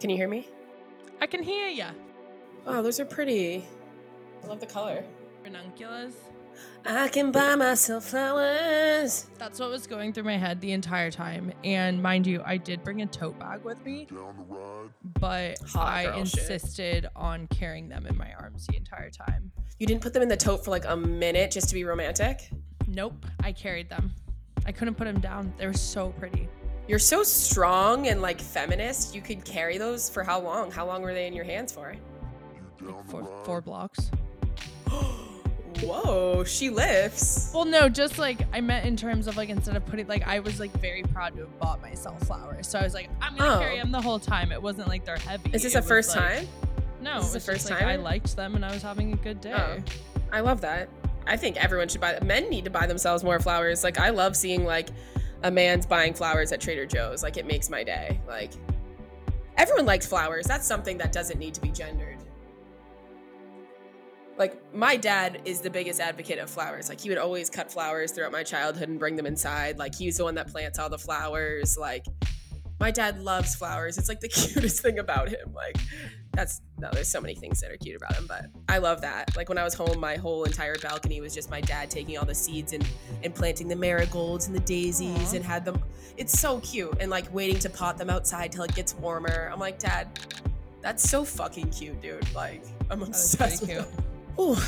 Can you hear me? I can hear ya. Oh, those are pretty. I love the color. Ranunculus. I can buy myself flowers. That's what was going through my head the entire time. And mind you, I did bring a tote bag with me, but Hot I girl shit. insisted on carrying them in my arms the entire time. You didn't put them in the tote for like a minute just to be romantic? Nope, I carried them. I couldn't put them down. They were so pretty. You're so strong and like feminist. You could carry those for how long? How long were they in your hands for? Like four, four blocks. Whoa, she lifts. Well, no, just like I meant in terms of like instead of putting like I was like very proud to have bought myself flowers. So I was like, I'm gonna Oh. carry them the whole time. It wasn't like they're heavy. Is this It a first like- time? No, This is it the was first just, like, time? I liked them and I was having a good day. Oh. I love that. I think everyone should buy Men need to buy themselves more flowers. Like I love seeing like a man's buying flowers at Trader Joe's. Like it makes my day. Like everyone likes flowers. That's something that doesn't need to be gendered. Like my dad is the biggest advocate of flowers. Like he would always cut flowers throughout my childhood and bring them inside. Like he's the one that plants all the flowers. Like my dad loves flowers. It's like the cutest thing about him. Like that's no, there's so many things that are cute about him, but I love that. Like when I was home, my whole entire balcony was just my dad taking all the seeds and and planting the marigolds and the daisies Aw. and had them. It's so cute and like waiting to pot them outside till it gets warmer. I'm like, Dad, that's so fucking cute, dude. Like I'm obsessed with cute.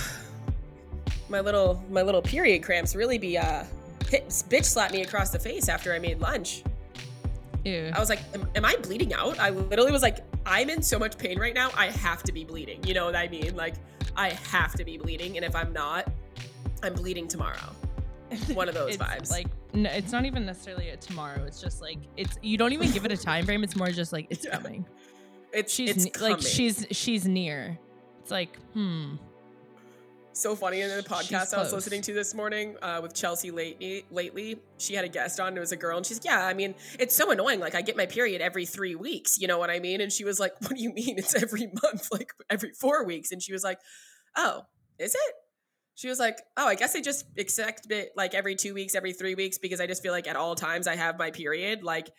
my little my little period cramps really be uh hit, bitch slapped me across the face after I made lunch. Ew. I was like, am, am I bleeding out? I literally was like, I'm in so much pain right now. I have to be bleeding. You know what I mean? Like, I have to be bleeding. And if I'm not, I'm bleeding tomorrow. One of those vibes. Like no, it's not even necessarily a tomorrow. It's just like it's you don't even give it a time frame. It's more just like it's Yeah. coming. it's She's it's ne- like she's she's near. It's like hmm. So funny. In the podcast I was listening to this morning uh, with Chelsea lately, lately, she had a guest on. It was a girl, and she's like, yeah. I mean, it's so annoying. Like I get my period every three weeks. You know what I mean? And she was like, "What do you mean? It's every month, like every four weeks?" And she was like, "Oh, is it?" She was like, "Oh, I guess I just expect it like every two weeks, every three weeks, because I just feel like at all times I have my period." Like,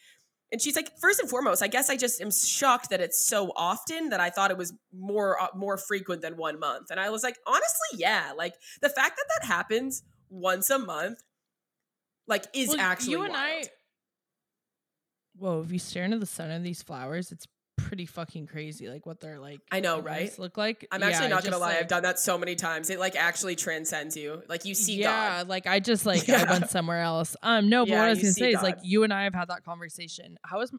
and she's like, first and foremost, I guess I just am shocked that it's so often that I thought it was more uh, more frequent than one month. And I was like, honestly, yeah, like the fact that that happens once a month, like, is Well, actually you and I. Whoa! If you stare into the sun of these flowers, it's pretty fucking crazy. Like what they're like. I know, right? Look like. I'm actually I not gonna just, lie. like- I've done that so many times. It like actually transcends you. Like you see yeah, God. like I just like I went somewhere else. Um, no, but Yeah, what I was gonna say is like you and I have had that conversation. How is,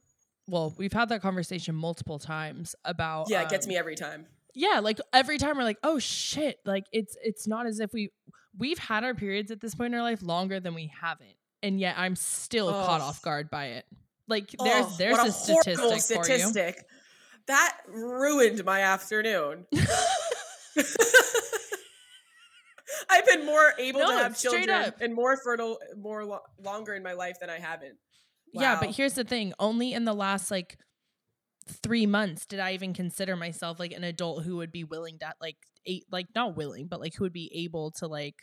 well, we've had that conversation multiple times about. Yeah, it gets um, me every time. Yeah, like every time we're like, oh shit, like it's it's not as if we we've had our periods at this point in our life longer than we haven't, and yet I'm still caught off guard by it. Like there's Oh, there's what a, horrible statistic, for statistic. That ruined my afternoon. I've been more able No, to have children and more fertile, more lo- longer in my life than I haven't. Yeah, but here's the thing: only in the last like three months did I even consider myself like an adult who would be willing to like eight, like not willing, but like who would be able to like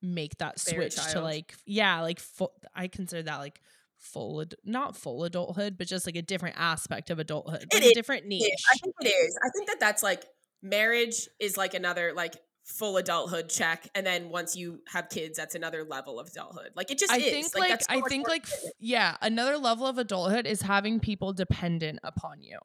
make that a switch to like yeah, like full. I consider that like full, ad- not full adulthood, but just like a different aspect of adulthood, It like a different niche. I think it is. I think that that's like marriage is like another like full adulthood check, and then once you have kids, that's another level of adulthood. Like it just I is. think like, that's I think like f- yeah, another level of adulthood is having people dependent upon you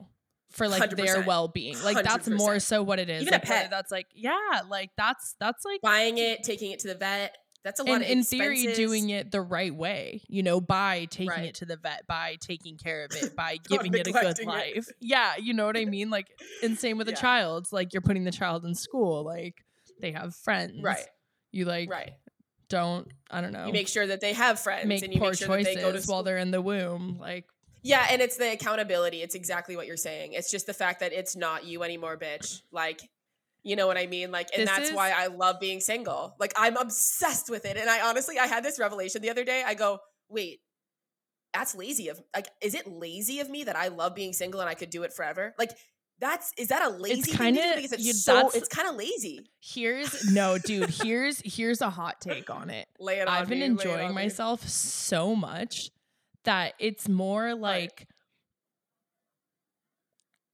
for like their 100%. well-being. Like that's more so what it is. Even a like, whether pet. That's like yeah, like that's that's like buying it, taking it to the vet. That's a lot and in theory doing it the right way you know by taking Right. it to the vet by taking care of it by giving it a good neglecting it. life yeah you know what i mean like and same with a Yeah. child like you're putting the child in school like they have friends Right, you like right. don't i don't know You make sure that they have friends, make and you poor make sure that they go to choices while they're in the womb like Yeah, and it's the accountability. It's exactly what you're saying. It's just the fact that it's not you anymore, bitch. Like, you know what I mean? Like, and This that's is- why I love being single. Like, I'm obsessed with it. And I honestly, I had this revelation the other day. I go, wait, that's lazy of like, is it lazy of me that I love being single and I could do it forever? Like, that's is that a lazy thing kinda- because it's you- so it's kind of lazy. here's no dude here's here's a hot take on it Lay it on I've been me, enjoying on me. myself so much that it's more like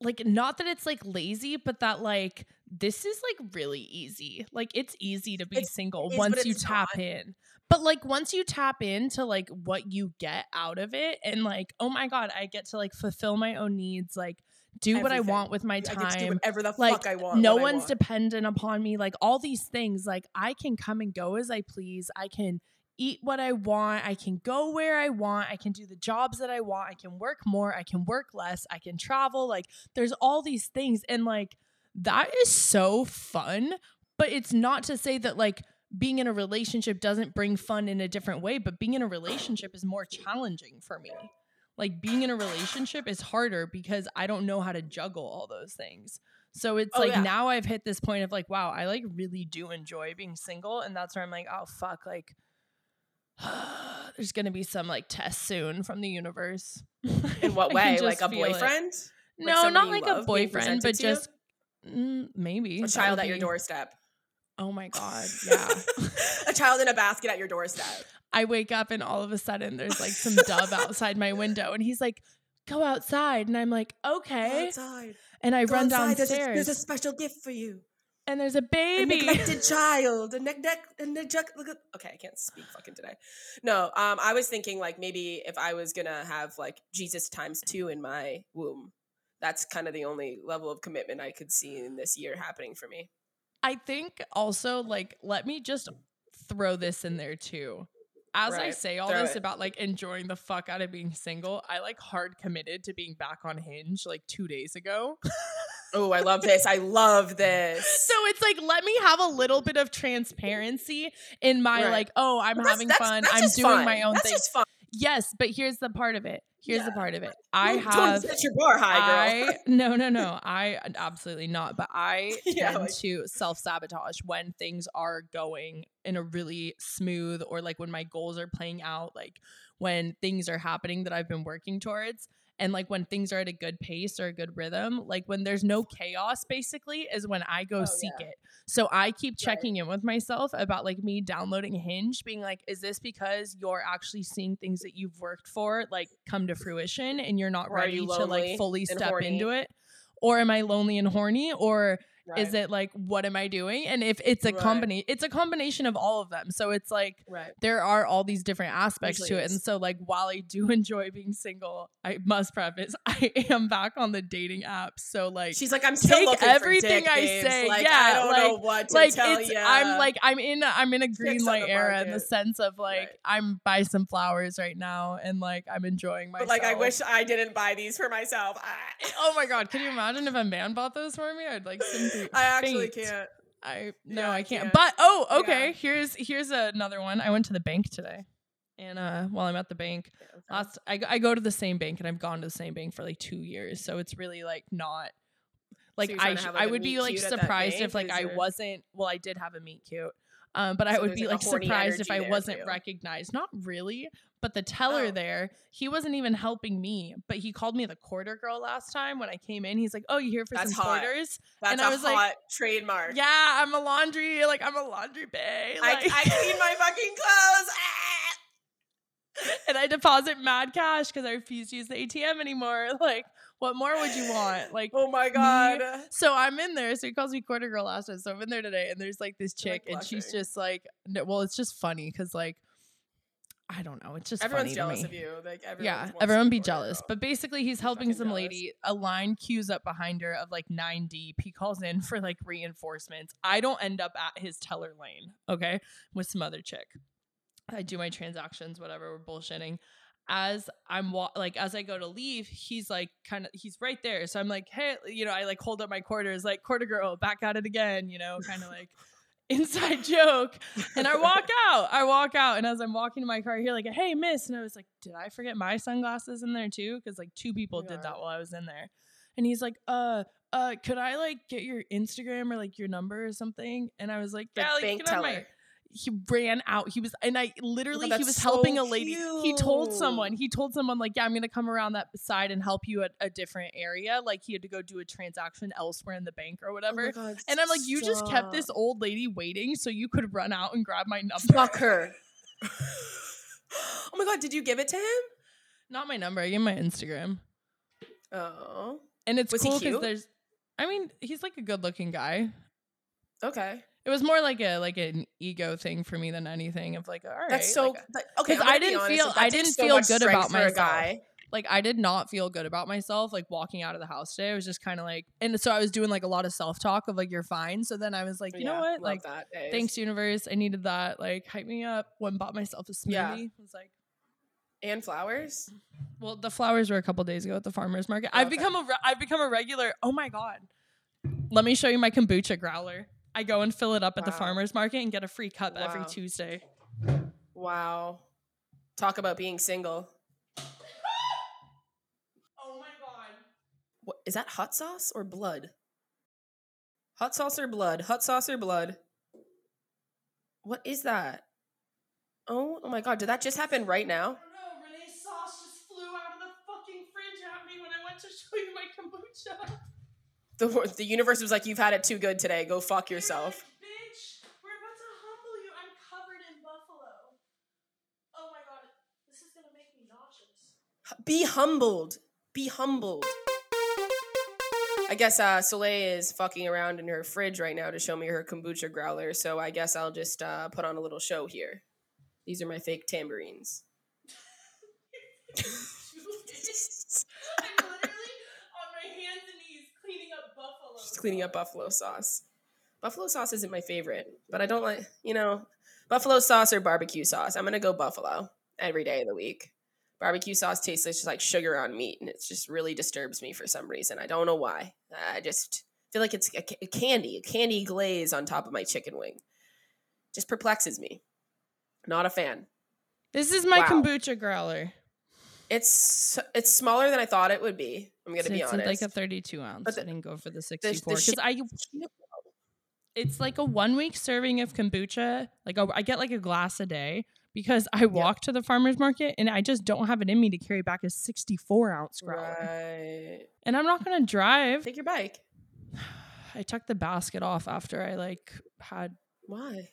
like not that it's like lazy, but that like this is like really easy. Like it's easy to be It's- single is, once you tap not. in. But like once you tap into like what you get out of it and like, oh my god, I get to like fulfill my own needs, like do what I want with my I get to do time. whatever the Like fuck I want. no one's want. dependent upon me. Like all these things, like I can come and go as I please. I can eat what I want. I can go where I want. I can do the jobs that I want. I can work more. I can work less. I can travel. Like there's all these things. And like that is so fun. But it's not to say that like being in a relationship doesn't bring fun in a different way, but being in a relationship is more challenging for me. Like being in a relationship is harder because I don't know how to juggle all those things. So it's Oh, like yeah. now I've hit this point of like, wow, I like really do enjoy being single. And that's where I'm like, oh, fuck, like, there's going to be some like test soon from the universe. In what way? Like a boyfriend? No, not like a boyfriend, but just mm, maybe A child at your doorstep. Oh my god, yeah. a child in a basket at your doorstep. I wake up and all of a sudden there's like some dove outside my window, and he's like, "Go outside," and I'm like, Go "Okay," outside. and I Go run outside. There's a- downstairs, There's a, special gift for you. and there's a baby, A neglected child. A neglect. A neglect. look at- Okay, I can't speak fucking today. No, um, I was thinking like maybe if I was gonna have like Jesus times two in my womb, that's kind of the only level of commitment I could see in this year happening for me. I think also like let me just throw this in there too. As I say all throw this it. about like enjoying the fuck out of being single, I like hard committed to being back on Hinge like 2 days ago. Oh, I love this. I love this. so it's like let me have a little bit of transparency in my Right. like, oh, I'm that's- having that's- fun. that's I'm doing fun. my own thing. Yes, but here's the part of it. Here's the part of it. I Don't have set your bar high, girl. I no no no I absolutely not but I Yeah, tend like- to self sabotage when things are going in a really smooth or like when my goals are playing out like when things are happening that I've been working towards and like when things are at a good pace or a good rhythm like when there's no chaos basically is when I go Oh, seek yeah. it so I keep Right. checking in with myself about like me downloading Hinge, being like, is this because you're actually seeing things that you've worked for like come to fruition and you're not Or ready you to like fully step horny? into it? Or am I lonely and horny? Or is it like what am I doing? And if it's a Right. combination, it's a combination of all of them. So it's like right. there are all these different aspects Usually to it. And so like while I do enjoy being single, I must preface I am back on the dating apps. So like She's like, I'm still take looking everything I say, Like, yeah, I don't know like- what to like tell it's ya. I'm like I'm in a, I'm in a green on light era in the sense of like Right. I'm buy some flowers right now and like I'm enjoying myself. but like, I wish I didn't buy these for myself. Ah. Oh my god, can you imagine if a man bought those for me? I'd like simply I actually faint. can't. I no, Yeah, I I can't. But oh, okay. Yeah. Here's here's another one. I went to the bank today, and uh, while I'm at the bank, last I, go- I go to the same bank, and I've gone to the same bank for like two years, so it's really like not. Like you're I, trying to sh- have, I like, a would be like cute at that surprised if like I wasn't. Well, I did have a meet cute, um, but I would be like, like a horny surprised if I wasn't too. recognized. Not really, but the teller Oh. there, he wasn't even helping me, but he called me the quarter girl last time when I came in. He's like, "Oh, you here for That's some hot. quarters?" That's and a I was like, trademark. Yeah, I'm a laundry, like I'm a laundry bay. I, Like, I clean my fucking clothes. Ah! and I deposit mad cash because I refuse to use the ATM anymore. Like, what more would you want? Like, Oh my god. so I'm in there. So he calls me quarter girl last time. So I'm in there today, and there's like this chick, like, and she's just like, no, well, it's just funny because like, I don't know, it's just Everyone's funny jealous to me. of you. Like everyone. Yeah, everyone be jealous. girl. But basically, he's helping fucking some jealous. lady. A line queues up behind her of like nine deep. He calls in for like reinforcements. I don't end up at his teller lane, okay, with some other chick. I do my transactions, whatever. We're bullshitting. As I'm wa- like, as I go to leave, he's like, kind of, he's right there. So I'm like, hey, you know, I like hold up my quarters, like quarter girl, back at it again, you know, kind of like inside joke. And I walk out. I walk out, and as I'm walking to my car, I hear like, "Hey, miss!" And I was like, "Did I forget my sunglasses in there too?" Because like two people did Yeah. that while I was in there. And he's like, "Uh, uh, could I like get your Instagram or like your number or something?" And I was like, "Yeah, like, bank you can have my." teller. He ran out. He was, and I literally, he was so helping a lady. He told someone, he told someone, like, yeah, I'm gonna come around that side and help you at a different area. Like, he had to go do a transaction elsewhere in the bank or Oh whatever. God, and I'm like, you just kept this old lady waiting so you could run out and grab my number. Fuck her. oh my god, did you give it to him? Not my number. I gave my Instagram. Oh. and it's Was cool because there's. I mean, he's like a good-looking guy. Okay. It was more like a like an ego thing for me than anything of like all right. That's so. like, uh okay. 'cause I'm gonna I didn't honest, feel- like, I didn't so feel good about myself. guy. like I did not feel good about myself like walking out of the house today. I was just kind of like and so I was doing like a lot of self-talk of like you're fine. So then I was like, you know what? Like that, thanks universe. I needed that. Like hype me up. Went bought myself a smoothie. Yeah. I was like And flowers. well, the flowers were a couple days ago at the farmers market. I've Okay. become a re- I've become a regular. Oh my god! Let me show you my kombucha growler. I go and fill it up at the farmers market and get a free cup every Tuesday. Wow. Talk about being single. Oh my god! What is that? Hot sauce or blood? Hot sauce or blood? Hot sauce or blood? What is that? Oh, oh my god! Did that just happen right now? I don't know. Renee's sauce just flew out of the fucking fridge at me when I went to show you my kombucha. The the universe was like, "You've had it too good today. Go fuck yourself." like, Bitch, we're about to humble you. I'm covered in buffalo. Oh my god, this is gonna make me nauseous. Be humbled. Be humbled. I guess uh, Soleil is fucking around in her fridge right now to show me her kombucha growler. So I guess I'll just uh, put on a little show here. These are my fake tambourines. I'm literally on my hands and knees cleaning Just cleaning up buffalo sauce. Buffalo sauce isn't my favorite, but I don't like, you know, buffalo sauce or barbecue sauce. I'm going to go buffalo every day of the week. Barbecue sauce tastes just like sugar on meat, and it just really disturbs me for some reason. I don't know why. I just feel like it's a, a candy, a candy glaze on top of my chicken wing. Just perplexes me. Not a fan. This is my Wow. kombucha growler. It's it's smaller than I thought it would be. I'm gonna So be it's honest. like a 32 ounce. But the- I didn't go for the the 64 shit- because I it's like a one week serving of kombucha. Like a, I get like a glass a day because I walk to the farmers market and I just don't have it in me to carry back a 64 ounce growler. right. And I'm not gonna drive. Take your bike. I took the basket off after I like had Why?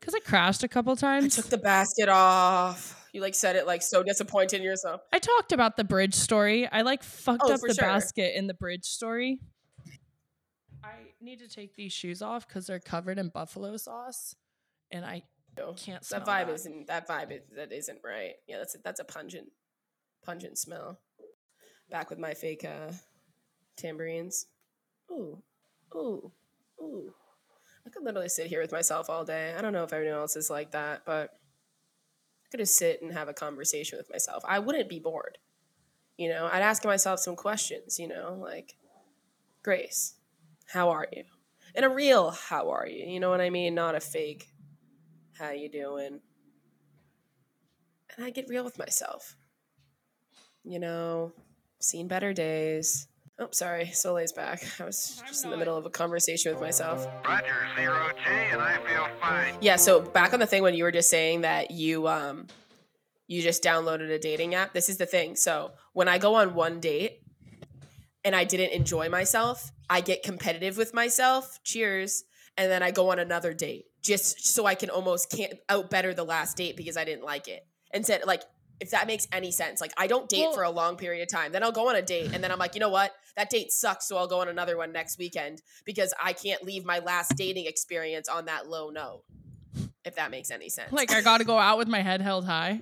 because I crashed a couple I times. took the basket off. You like said it like so disappointed in yourself. I talked about the bridge story. I like fucked Oh, up the sure. basket in the bridge story. I need to take these shoes off because they're covered in buffalo sauce, and I can't smell That vibe that. isn't that vibe is, that isn't right. Yeah, that's a, that's a pungent pungent smell. Back with my fake uh tambourines. Ooh. Ooh. Ooh. I could literally sit here with myself all day. I don't know if everyone else is like that, but just sit and have a conversation with myself. I wouldn't be bored. You know, I'd ask myself some questions, you know, like Grace, how are you? And a real how are you? You know what I mean? Not a fake how you doing? And I get real with myself. You know, seen better days. Oh, sorry, Soleil's back. I was just in the middle of a conversation with myself. Roger, zero G, and I feel fine. Yeah, so back on the thing when you were just saying that you um you just downloaded a dating app. This is the thing. So when I go on one date and I didn't enjoy myself, I get competitive with myself. Cheers. And then I go on another date just so I can almost can't out better the last date because I didn't like it. And said like if that makes any sense. Like I don't date Well- for a long period of time. Then I'll go on a date and then I'm like, you know what? That date sucks, so I'll go on another one next weekend because I can't leave my last dating experience on that low note. If that makes any sense. Like I got to go out with my head held high.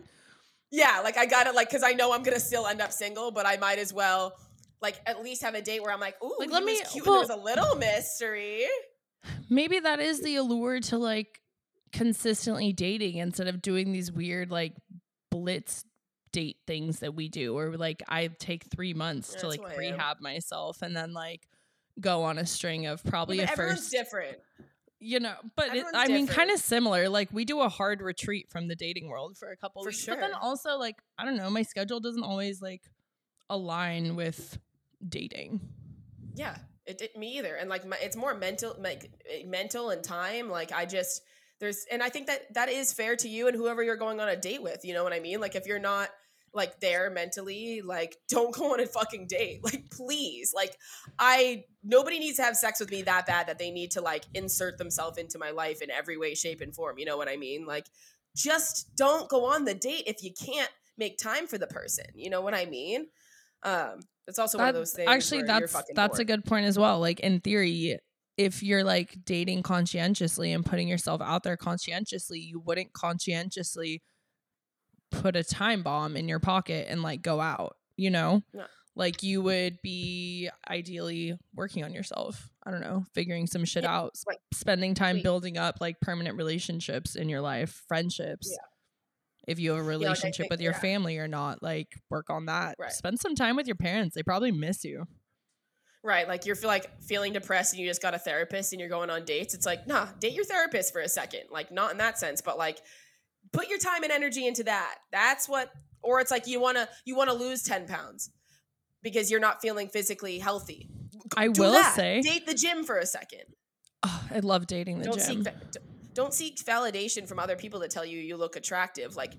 Yeah, like I got to like because I know I'm gonna still end up single, but I might as well like at least have a date where I'm like, ooh, Like, let me- cute. well- a little mystery. Maybe that is the allure to like consistently dating instead of doing these weird like blitz date things that we do or like I take 3 months to like who I am. rehab myself and then like go on a string of probably Yeah, a first different. you know but it, i mean kind of similar like we do a hard retreat from the dating world for a couple For weeks but then also like i don't know my schedule doesn't always like align with dating Yeah, it, it me either. And like my, it's more mental, like eh, mental and time. Like I just there's, and I think that that is fair to you and whoever you're going on a date with. You know what I mean? Like if you're not like there mentally, like don't go on a fucking date. Like please, like I nobody needs to have sex with me that bad that they need to like insert themselves into my life in every way, shape, and form. You know what I mean? Like just don't go on the date if you can't make time for the person. You know what I mean? Um, It's also one of those things. actually that's that's a good point as well like in theory if you're like dating conscientiously and putting yourself out there conscientiously you wouldn't conscientiously put a time bomb in your pocket and like go out you know? No. like you would be ideally working on yourself. I don't know figuring some shit Yeah, out spending time building up like permanent relationships in your life friendships. If you have a like, relationship think- with your yeah. family or not like work on that. Right. spend some time with your parents. They probably miss you Right, like you're feel like feeling depressed and you just got a therapist and you're going on dates. It's like, nah, date your therapist for a second. Like not in that sense, but like put your time and energy into that. That's what or it's like you wanna you wanna lose 10 pounds because you're not feeling physically healthy. I Do will that. say, date the gym for a second. oh, I love dating the don't gym. seek don't seek validation from other people that tell you you look attractive. Like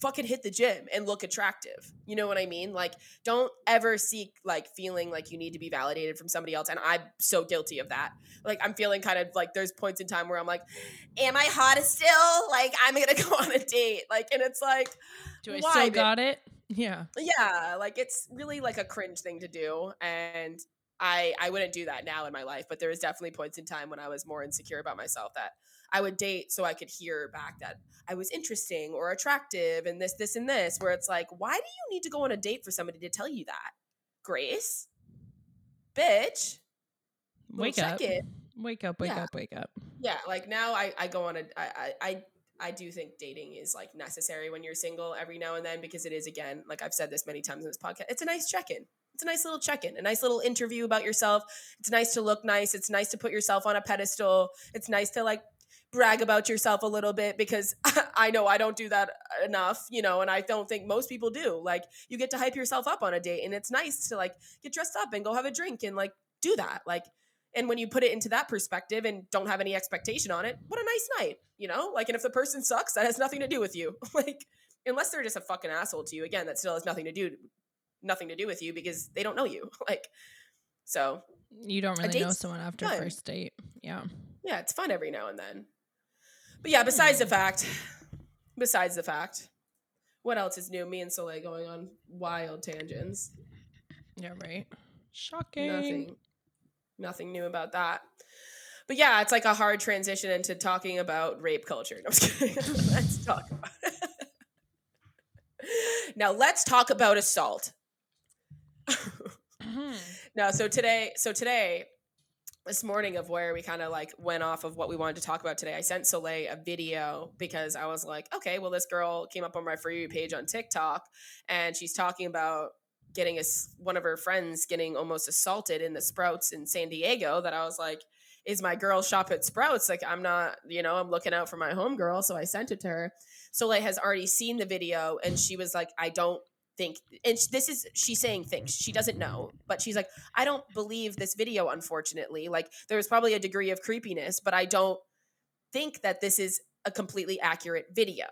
fucking hit the gym and look attractive. You know what I mean? Like don't ever seek like feeling like you need to be validated from somebody else. And I'm so guilty of that. Like I'm feeling kind of like there's points in time where I'm like, am I hot still? Like I'm gonna go on a date. Like and it's like Do I why, still got it? Yeah. yeah like it's really like a cringe thing to do and i i wouldn't do that now in my life but there was definitely points in time when i was more insecure about myself that i would date so i could hear back that i was interesting or attractive and this this and this where it's like why do you need to go on a date for somebody to tell you that grace bitch Wake up. check-in. Wake up, wake Yeah. up, wake up. yeah like now i i go on a I, I i I do think dating is like necessary when you're single every now and then because it is again like I've said this many times in this podcast it's a nice check-in it's a nice little check-in a nice little interview about yourself it's nice to look nice it's nice to put yourself on a pedestal it's nice to like brag about yourself a little bit because I know I don't do that enough you know and I don't think most people do like you get to hype yourself up on a date and it's nice to like get dressed up and go have a drink and like do that like and when you put it into that perspective and don't have any expectation on it, what a nice night, you know? Like, and if the person sucks, that has nothing to do with you. like, unless they're just a fucking asshole to you, again, that still has nothing to do nothing to do with you because they don't know you. like, so You don't really know someone after fun. first date. Yeah. yeah, it's fun every now and then. But yeah, besides the fact, besides the fact, what else is new? Me and Soleil going on wild tangents. Yeah, right. Shocking. Nothing, nothing new about that. But yeah, it's like a hard transition into talking about rape culture. No, I'm just kidding. let's talk about it. now let's talk about assault. Mhm. No, so today, so today, this morning of where we kind of like went off of what we wanted to talk about today. I sent Soleil a video because I was like, okay, well, this girl came up on my you page on TikTok, and she's talking about getting us one of her friends getting almost assaulted in the Sprouts in San Diego. That I was like, is my girl shop at Sprouts? Like, I'm not, you know, I'm looking out for my homegirl, so I sent it to her. Soleil has already seen the video, and she was like, I don't think and this is she's saying things she doesn't know but she's like i don't believe this video unfortunately. Like there's probably a degree of creepiness but i don't think that this is a completely accurate video.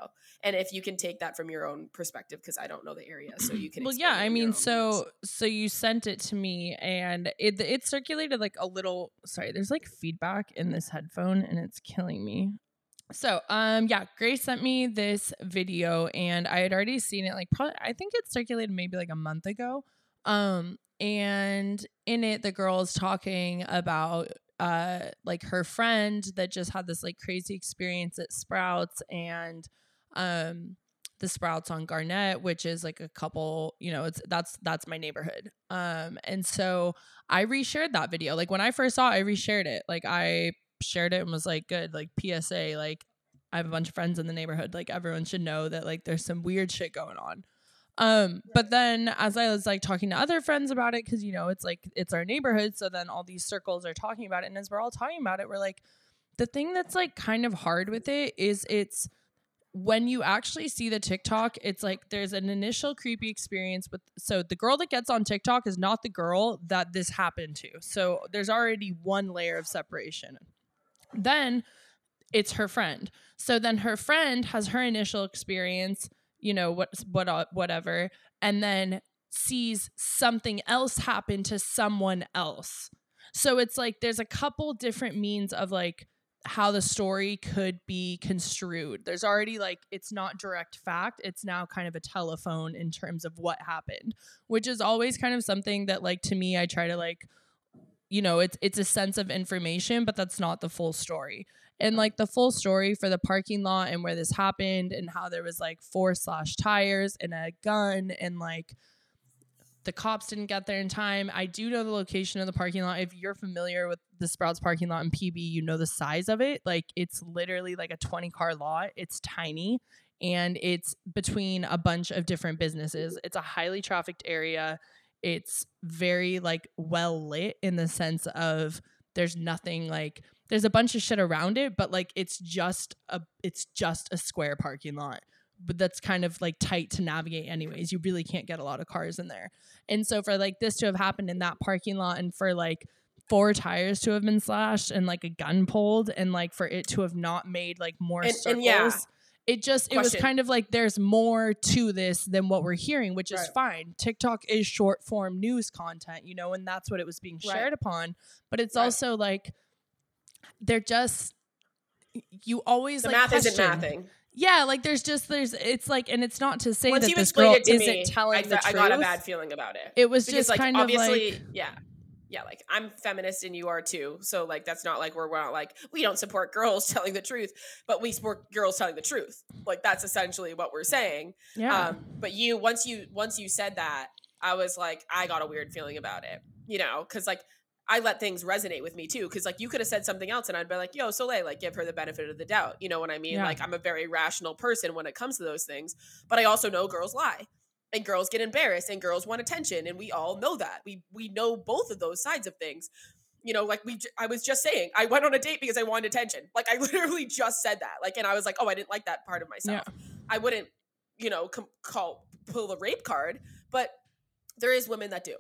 And if you can take that from your own perspective because i don't know the area so you can well yeah i mean so words. so you sent it to me and it it circulated like a little sorry there's like feedback in this headphone and it's killing me so um yeah grace sent me this video and i had already seen it like probably i think it circulated maybe like a month ago um and in it the girl is talking about uh like her friend that just had this like crazy experience at sprouts and um the sprouts on Garnet which is like a couple you know it's that's that's my neighborhood um and so i reshared that video. Like when i first saw it i reshared it. Like i shared it and was like good like psa like i have a bunch of friends in the neighborhood like everyone should know that like there's some weird shit going on um but then as i was like talking to other friends about it because you know it's like it's our neighborhood so then all these circles are talking about it and as we're all talking about it we're like the thing that's like kind of hard with it is it's when you actually see the TikTok, it's like there's an initial creepy experience with so the girl that gets on TikTok is not the girl that this happened to. So there's already one layer of separation. Then it's her friend. So then her friend has her initial experience, you know, what what uh, whatever, and then sees something else happen to someone else. So it's like there's a couple different means of like how the story could be construed. There's already like it's not direct fact, it's now kind of a telephone in terms of what happened, which is always kind of something that like to me I try to like you know, it's it's a sense of information, but that's not the full story. And like the full story for the parking lot and where this happened and how there was like four slash tires and a gun and like the cops didn't get there in time. I do know the location of the parking lot. If you're familiar with the Sprouts parking lot in PB, you know the size of it. Like it's literally like a 20 car lot. It's tiny and it's between a bunch of different businesses. It's a highly trafficked area. It's very like well lit in the sense of there's nothing like there's a bunch of shit around it, but like it's just a it's just a square parking lot but that's kind of like tight to navigate anyways. You really can't get a lot of cars in there. And so for like this to have happened in that parking lot and for like four tires to have been slashed and like a gun pulled and like for it to have not made like more And- circles. and yeah. It just it was kind of like there's more to this than what we're hearing, which is Right. fine. TikTok is short form news content, you know, and that's what it was being Right. shared upon. But it's Right. also like they're just you always The like math isn't mathing. yeah, like there's just there's it's like and it's not to say Once that this girl isn't me, telling I, the th- I truth. got a bad feeling about it. It was because just like kind of like yeah, yeah. Like I'm feminist and you are too. So like that's not like we're, we're not like we don't support girls telling the truth, but we support girls telling the truth. Like that's essentially what we're saying. yeah. Um, but you once you once you said that, I was like, I got a weird feeling about it. You know, because like I let things resonate with me too. Because like you could have said something else, and I'd be like, Yo, Soleil, like give her the benefit of the doubt. You know what I mean? Yeah. Like I'm a very rational person when it comes to those things, but I also know girls lie. And girls get embarrassed, and girls want attention, and we all know that. We we know both of those sides of things. You know, like we. i was just saying, I went on a date because I wanted attention. Like I literally just said that. Like, and I was like, oh, I didn't like that part of myself. I wouldn't, you know, com- call pull a rape card, but there is women that do.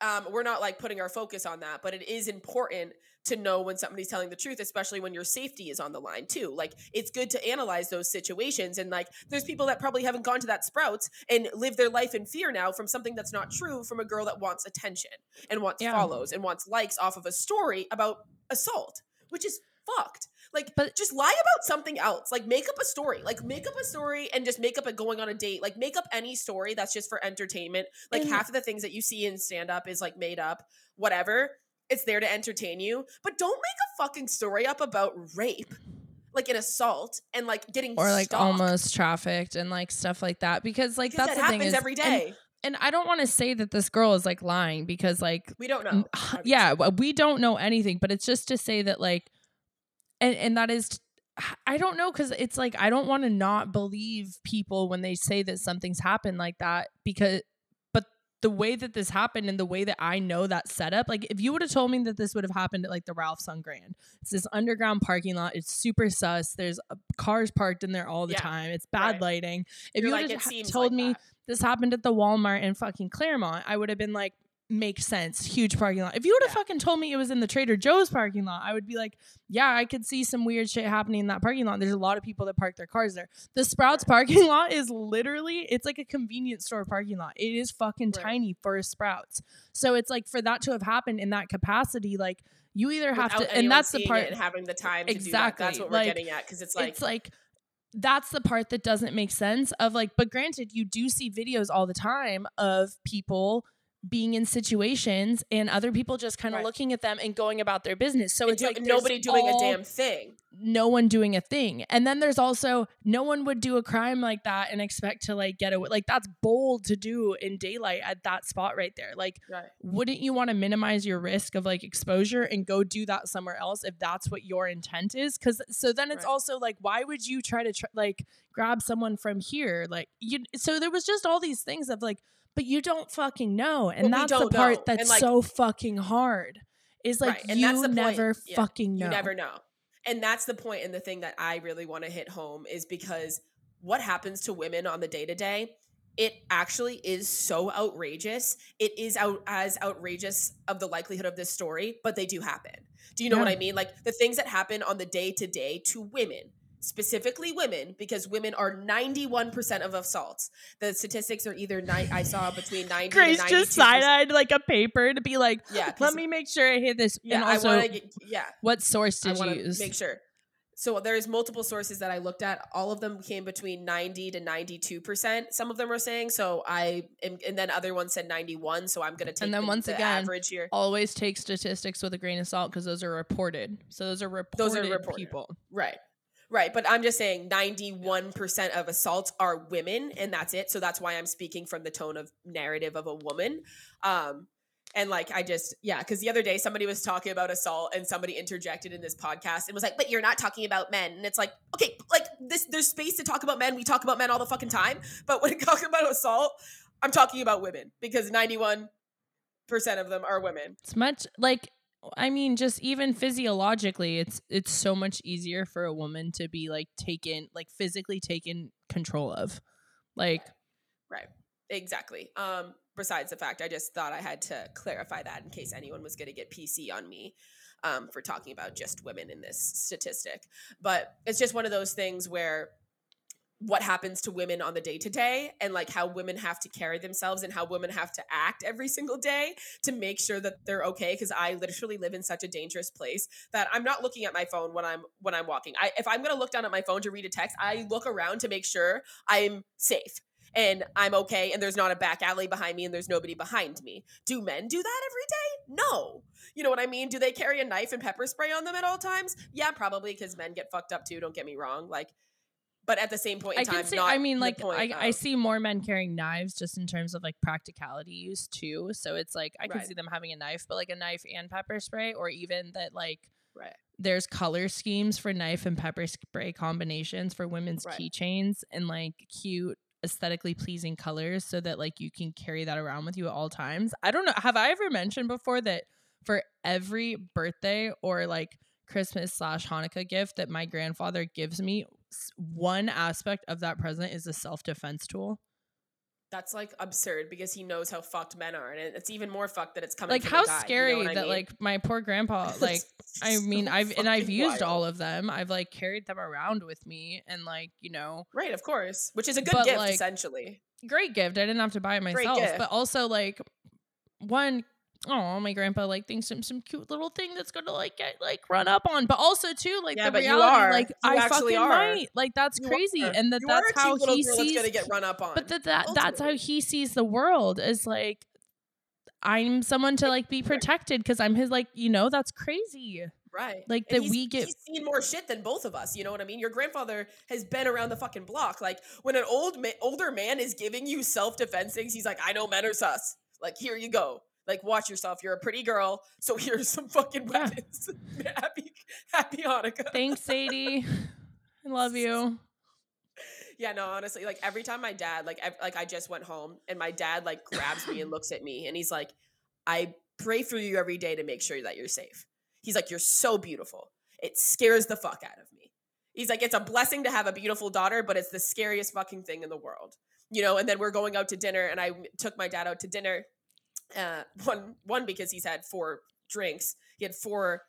Um, we're not like putting our focus on that, but it is important to know when somebody's telling the truth, especially when your safety is on the line too. Like it's good to analyze those situations, and like there's people that probably haven't gone to that Sprouts and live their life in fear now from something that's not true from a girl that wants attention and wants Yeah. follows and wants likes off of a story about assault, which is fucked. Like, But- just lie about something else. Like, make up a story. Like, make up a story and just make up a going on a date. Like, make up any story that's just for entertainment. Like, And- half of the things that you see in stand up is like made up, whatever. It's there to entertain you. But don't make a fucking story up about rape, like an assault, and like getting or like stalked. almost trafficked and like stuff like that because like Because that's that the thing happens is every and- and, I don't want to say that this girl is like lying because like we don't know. yeah we don't know anything but it's just to say that like and and that is t- I don't know because it's like I don't want to not believe people when they say that something's happened like that because the way that this happened and the way that I know that setup like if you would have told me that this would have happened at like the Ralph's on Grand it's this underground parking lot it's super sus there's uh, cars parked in there all the Yeah, time it's bad right. lighting if You're you like, would have seems told like me this happened at the Walmart in fucking Clairemont, I would have been like, makes sense, huge parking lot. If you would have Yeah. fucking told me it was in the Trader Joe's parking lot, I would be like, yeah, I could see some weird shit happening in that parking lot. There's a lot of people that park their cars there. The Sprouts parking lot is literally, it's like a convenience store parking lot. It is fucking Right. tiny for a Sprouts. So it's like for that to have happened in that capacity, like you either have Without to, and that's the part and having the time to do that. Exactly. That's what we're Like, getting at because it's like it's like that's the part that doesn't make sense of like but granted you do see videos all the time of people being in situations and other people just kind of Right. looking at them and going about their business so it's like nobody doing all- a damn thing. no one doing a thing and then there's also no one would do a crime like that and expect to like get away like that's bold to do in daylight at that spot right there like Right. wouldn't you want to minimize your risk of like exposure and go do that somewhere else if that's what your intent is because so then it's Right. also like why would you try to tr- like grab someone from here like you so there was just all these things of like but you don't fucking know and But we that's the part know. that's like- so fucking hard is like Right, and you that's the point. never Yeah, fucking know You never know. And that's the point and the thing that I really want to hit home is because what happens to women on the day to day, it actually is so outrageous. It is out as outrageous of the likelihood of this story, but they do happen. Do you know what I mean? Like the things that happen on the day to day to women, specifically women, because women are 91% of assaults. The statistics are either nine I saw between 90 Grace to 92%. just side-eyed like a paper to be like Yeah, let me make sure I hit this Yeah, and I also want to get yeah. what source I did you use make sure. so there's multiple sources that I looked at. All of them came between 90 to 92 percent. Some of them were saying so. I am, and then other ones said 91. So I'm going to take And then the, once the again, average here. Always take statistics with a grain of salt because those are reported. So those are reported, Those are reported. people. Right. Right. But I'm just saying 91% of assaults are women and that's it. So that's why I'm speaking from the tone of narrative of a woman. Um, and like I just yeah, because the other day somebody was talking about assault and somebody interjected in this podcast and was like, "But you're not talking about men." And it's like, okay, like this, there's space to talk about men. We talk about men all the fucking time, but when talking about assault, I'm talking about women because 91 percent of them are women. It's much like I mean, just even physiologically, it's it's so much easier for a woman to be like taken, like physically taken control of. Like Right. Exactly. Um, besides the fact, I just thought I had to clarify that in case anyone was going to get PC on me um, for talking about just women in this statistic. But it's just one of those things where what happens to women on the day to day and like how women have to carry themselves and how women have to act every single day to make sure that they're okay because I literally live in such a dangerous place that I'm not looking at my phone when I'm when I'm walking. I if I'm going to look down at my phone to read a text, I look around to make sure I'm safe and I'm okay and there's not a back alley behind me and there's nobody behind me. Do men do that every day? No. You know what I mean? Do they carry a knife and pepper spray on them at all times? Yeah, probably because men get fucked up too, don't get me wrong. Like but at the same point in I time, can see. not I mean, like I, I see more men carrying knives just in terms of like practicality use too. So it's like I can see them having a knife, but like a knife and pepper spray, or even that like right. there's color schemes for knife and pepper spray combinations for women's Right. keychains and like cute aesthetically pleasing colors so that like you can carry that around with you at all times. I don't know have I ever mentioned before that for every birthday or like Christmas slash Hanukkah gift that my grandfather gives me, one aspect of that present is a self defense tool. That's like absurd because he knows how fucked men are, and it's even more fucked that it's coming. Like from how guy, you know scary that mean? like my poor grandpa like I mean So I've and I've used all of them. I've like carried them around with me and like, you know, right, of course, which is a good But, gift like, essentially. great gift. I didn't have to buy it myself, but also like one oh my grandpa like thinks some some cute little thing that's gonna like get like run up on, but also too like Yeah, the but you reality are. like You I fucking are. might like that's You crazy, are. and that You that's how he sees. gonna get run up on. but that, that that's how he sees the world is like I'm someone to like be protected because I'm his like you know that's crazy. Right. Like, that we get- he's seen more shit than both of us. You know what I mean? Your grandfather has been around the fucking block. Like when an old ma- older man is giving you self defense things, he's like, I know men are sus. Like here you go. Like watch yourself. You're a pretty girl, so here's some fucking Yeah. weapons. happy Happy Hanukkah. Thanks, Sadie. I love you. Yeah, no, honestly, like every time my dad, like, ev- like I just went home and my dad like grabs me and looks at me and he's like, "I pray for you every day to make sure that you're safe." He's like, "You're so beautiful. It scares the fuck out of me." He's like, "It's a blessing to have a beautiful daughter, but it's the scariest fucking thing in the world." You know, and then we're going out to dinner and i took my dad out to dinner. Uh, one one because he's had four drinks. He had four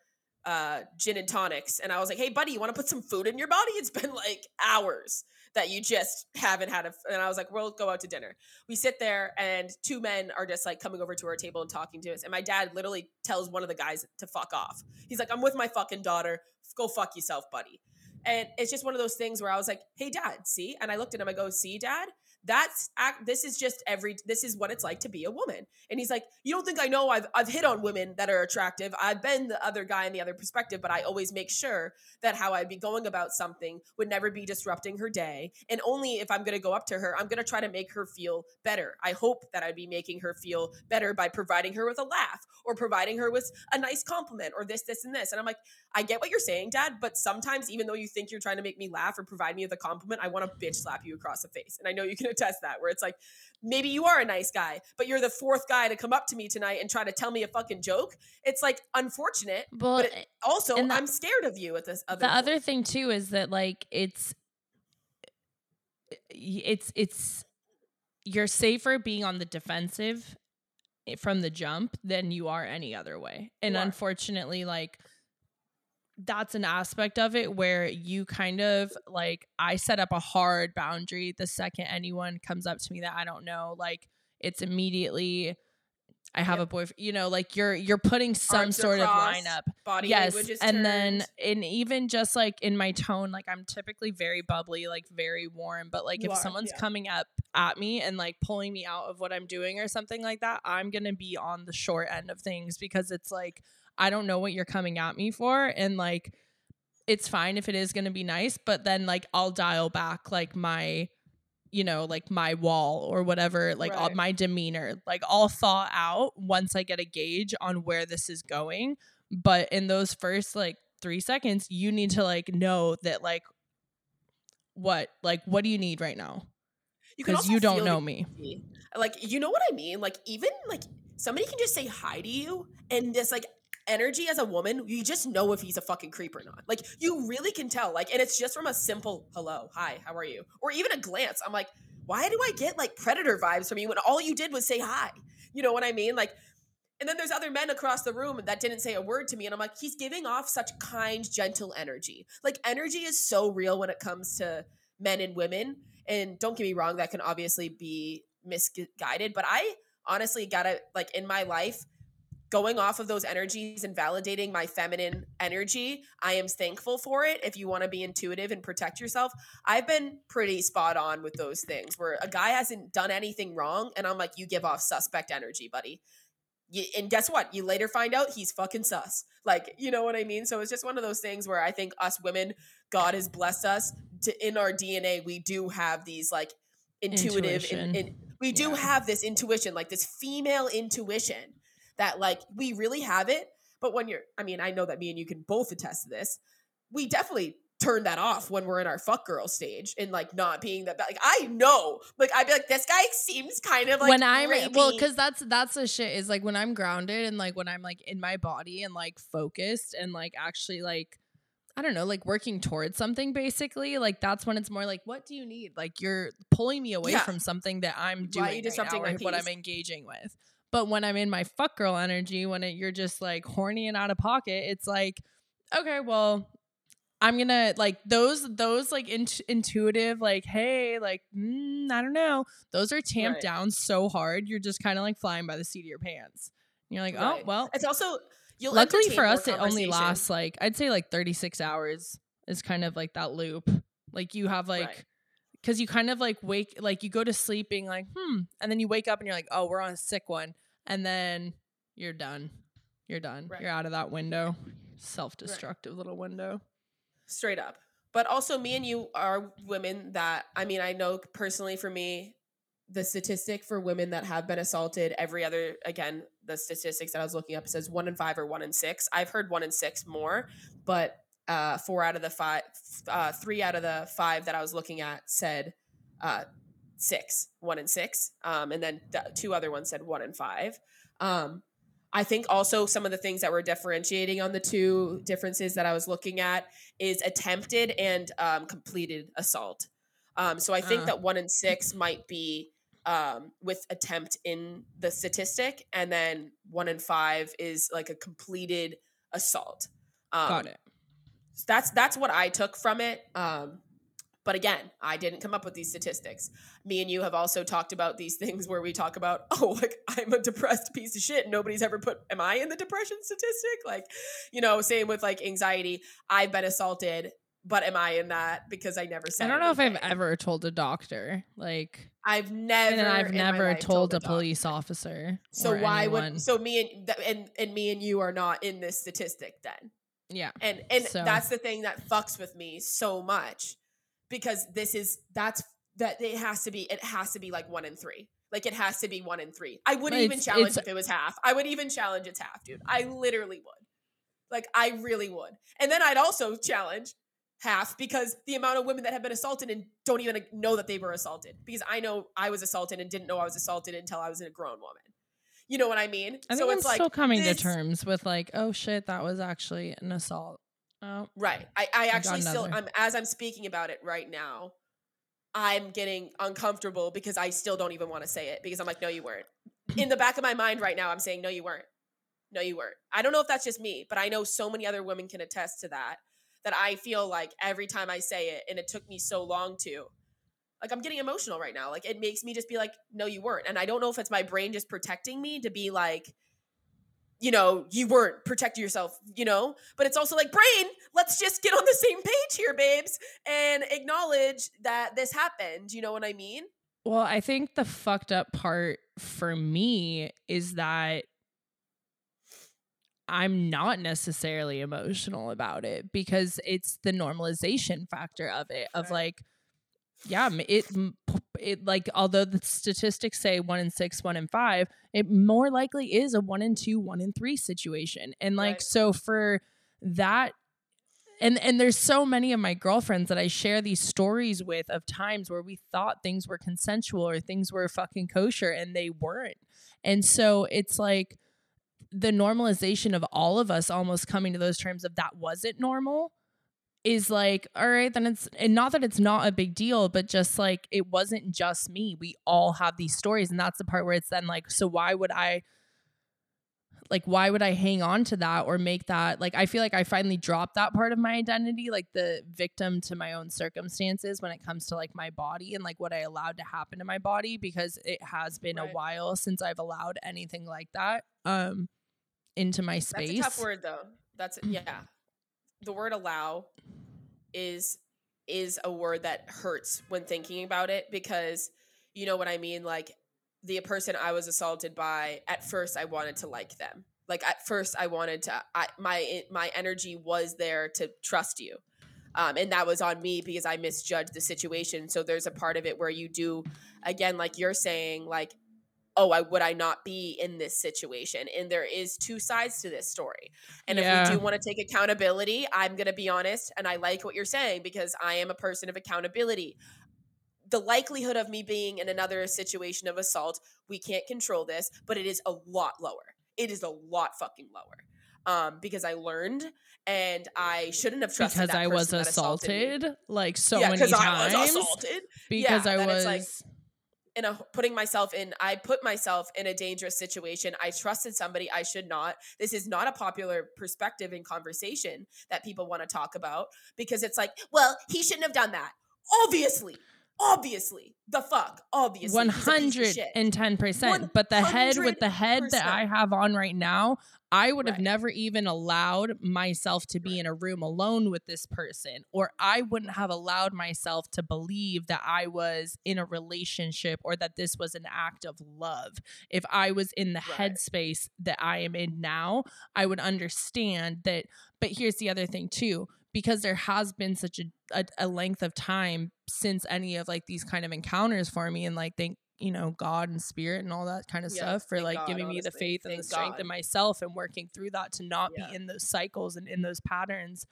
uh gin and tonics and I was like, "Hey buddy, you want to put some food in your body? It's been like hours." that you just haven't had a f- and I was like, we'll go out to dinner. We sit there and two men are just like coming over to our table and talking to us. And my dad literally tells one of the guys to fuck off. He's like, I'm with my fucking daughter. Go fuck yourself, buddy. And it's just one of those things where I was like, hey dad, see? And I looked at him, I go, see, dad? That's this is just every this is what it's like to be a woman. And he's like, You don't think I know I've I've hit on women that are attractive. I've been the other guy in the other perspective, but I always make sure that how I'd be going about something would never be disrupting her day. And only if I'm going to go up to her, I'm going to try to make her feel better. I hope that I'd be making her feel better by providing her with a laugh or providing her with a nice compliment or this, this, and this. And I'm like, I get what you're saying, Dad, but sometimes even though you think you're trying to make me laugh or provide me with a compliment, I want to bitch slap you across the face. And I know you can attest that, where it's like, maybe you are a nice guy, but you're the fourth guy to come up to me tonight and try to tell me a fucking joke. It's like unfortunate. Well, But it- Also, the- I'm scared of you at this other the point. other thing too is that like it's it's it's you're safer being on the defensive eh, from the jump than you are any other way and unfortunately like that's an aspect of it where you kind of like I set up a hard boundary the second anyone comes up to me that I don't know like it's immediately I have Yep. a boyfriend. You know, like you're you're putting some Arms sort across, of lineup. Body yes, language is and then and even just like in my tone, like I'm typically very bubbly, like very warm. But like You if are, someone's yeah. coming up at me and like pulling me out of what I'm doing or something like that, I'm gonna be on the short end of things because it's like I don't know what you're coming at me for, and like it's fine if it is gonna be nice, but then like I'll dial back like my you know like my wall or whatever like all, Right. my demeanor like i'll thaw out once i get a gauge on where this is going but in those first like three seconds you need to like know that like what like what do you need right now because also you don't know me energy. Like, you know what I mean? Like, even like somebody can just say hi to you and this like energy as a woman, you just know if he's a fucking creep or not. Like, you really can tell. Like, and it's just from a simple hello, hi, how are you? Or even a glance. I'm like, why do I get like predator vibes from you when all you did was say hi? You know what I mean? Like, and then there's other men across the room that didn't say a word to me. And I'm like, he's giving off such kind, gentle energy. Like, energy is so real when it comes to men and women. And don't get me wrong, that can obviously be misguided. But I honestly gotta, like, in my life, going off of those energies and validating my feminine energy, I am thankful for it. If you want to be intuitive and protect yourself, I've been pretty spot on with those things where a guy hasn't done anything wrong. And I'm like, you give off suspect energy, buddy. You, and guess what? You later find out he's fucking sus. Like, you know what I mean? So it's just one of those things where I think us women, God has blessed us to in our DNA, we do have these like intuitive and, Intuition. we do Yeah. have this intuition, like this female intuition that like we really have it. But when you're, I mean, I know that me and you can both attest to this. We definitely turn that off when we're in our fuck girl stage and like not being that like I know like I'd be like this guy seems kind of like when I'm well, because that's that's the shit is like when I'm grounded and like when I'm like in my body and like focused and like actually like I don't know, like working towards something basically. Like that's when it's more like, what do you need? Like you're pulling me away Yeah. from something that I'm Why doing you right disrupting now or what I'm engaging with. But when I'm in my fuck girl energy, when it, you're just like horny and out of pocket, it's like, okay, well, I'm gonna like those those like int- intuitive like hey like mm, I don't know those are tamped Right. down so hard you're just kind of like flying by the seat of your pants. And you're like oh well. It's also you'll Luckily for us, it only lasts like I'd say like 36 hours is kind of like that loop. Like you have like Right. Because you kind of like wake like you go to sleep being like hmm and then you wake up and you're like oh we're on a sick one and then you're done you're done Right. you're out of that window self-destructive little window straight up. But also, me and you are women that I mean, I know personally for me, the statistic for women that have been assaulted every other again, the statistics that I was looking up says one in five or one in six. I've heard one in six more, but uh, four out of the five, uh, three out of the five that I was looking at said uh, six, one and six, um, and then the two other ones said one and five. Um, I think also some of the things that were differentiating on the two differences that I was looking at is attempted and um, completed assault. Um, so I think Uh. that one in six might be um, with attempt in the statistic, and then one in five is like a completed assault. Um, got it That's that's what I took from it. Um, but again, I didn't come up with these statistics. Me and you have also talked about these things where we talk about, oh, like I'm a depressed piece of shit. Nobody's ever put, am I in the depression statistic? Like, you know, same with like anxiety. I've been assaulted, but am I in that because I never said? I don't know if I've ever told a doctor like I've never, and I've never life told a police officer So why anyone. would so me and and and me and you are not in this statistic then? Yeah. And and So- that's the thing that fucks with me so much because this is that's that it has to be it has to be like one in three. Like it has to be one in three. I wouldn't even challenge if it was half. I would even challenge it's half dude. I literally would. Like i really would. And then i'd also challenge half because the amount of women that have been assaulted and don't even know that they were assaulted because i know i was assaulted and didn't know i was assaulted until i was a grown woman you know what i mean I think so I'm it's like still coming this- to terms with like oh shit that was actually an assault oh Right. I, I actually still. I'm as I'm speaking about it right now, I'm getting uncomfortable because I still don't even want to say it because I'm like, no, you weren't. In the back of my mind right now, I'm saying, no, you weren't. No, you weren't. I don't know if that's just me, but I know so many other women can attest to that. That I feel like every time I say it, and it took me so long to, Like I'm getting emotional right now. Like it makes me just be like, no, you weren't. And I don't know if it's my brain just protecting me to be like, you know, you weren't protecting yourself, you know? But it's also like, brain, let's just get on the same page here, babes, and acknowledge that this happened. You know what I mean? Well, I think the fucked up part for me is that I'm not necessarily emotional about it because it's the normalization factor of it of like yeah, it it like although the statistics say 1 in 6, 1 in 5, it more likely is a 1 in 2, 1 in 3 situation. And like Right. so for that and and there's so many of my girlfriends that I share these stories with of times where we thought things were consensual or things were fucking kosher and they weren't. And so it's like the normalization of all of us almost coming to those terms of that wasn't normal is like all right then it's and not that it's not a big deal but just like it wasn't just me we all have these stories and that's the part where it's then like so why would i like why would i hang on to that or make that like i feel like i finally dropped that part of my identity like the victim to my own circumstances when it comes to like my body and like what i allowed to happen to my body because it has been a while since i've allowed anything like that um into my space That's a tough word though. That's yeah. The word allow is is a word that hurts when thinking about it because you know what I mean like the person I was assaulted by at first I wanted to like them. Like at first I wanted to I my my energy was there to trust you. Um, and that was on me because I misjudged the situation. So there's a part of it where you do, again, like you're saying, like oh, I would I not be in this situation? And there is two sides to this story. And if Yeah. we do want to take accountability, I'm going to be honest, and I like what you're saying because I am a person of accountability. The likelihood of me being in another situation of assault, we can't control this, but it is a lot lower. It is a lot fucking lower. Um, because I learned and I shouldn't have trusted because that I was assaulted assaulted like so yeah, many times I was assaulted. because Yeah, I was like- in a putting myself in I put myself in a dangerous situation. I trusted somebody I should not. This is not a popular perspective in conversation that people want to talk about because it's like, well, he shouldn't have done that. Obviously. Obviously. The fuck. Obviously. One He's a piece of hundred shit. and ten percent. But the head with the head that I have on right now, I would have Right. never even allowed myself to be in a room alone with this person, or I wouldn't have allowed myself to believe that I was in a relationship or that this was an act of love. If I was in the Right. headspace that I am in now, I would understand that. But here's the other thing, too because there has been such a, a, a length of time since any of like these kind of encounters for me and like thank you know god and spirit and all that kind of Yeah, stuff for like God, giving me the honestly. faith and the strength God. in myself and working through that to not Yeah. be in those cycles and in those patterns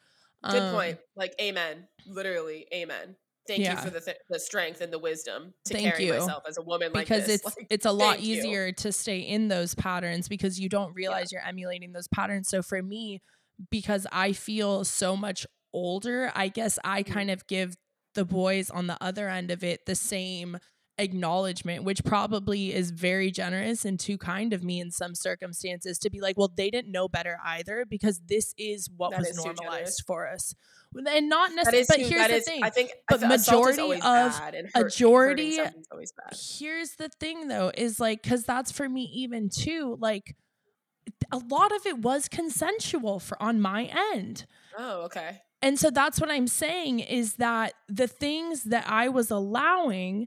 Good Um, point. Like amen. Literally amen. Thank Yeah. you for the th- the strength and the wisdom to Thank carry you. myself as a woman like because this. it's Like, it's a lot thank you. easier to stay in those patterns because you don't realize you're emulating those patterns. So for me, because I feel so much older, I guess I Mhm. kind of give the boys on the other end of it the same acknowledgement which probably is very generous and too kind of me in some circumstances to be like well they didn't know better either because this is what That was is normalized for us. And not necessarily but too- here's the is- thing I think but I th- is majority of- bad and hurt, majority- here's the thing though is like because that's for me even too like a lot of it was consensual for on my end Oh, okay. and so that's what i'm saying is that the things that i was allowing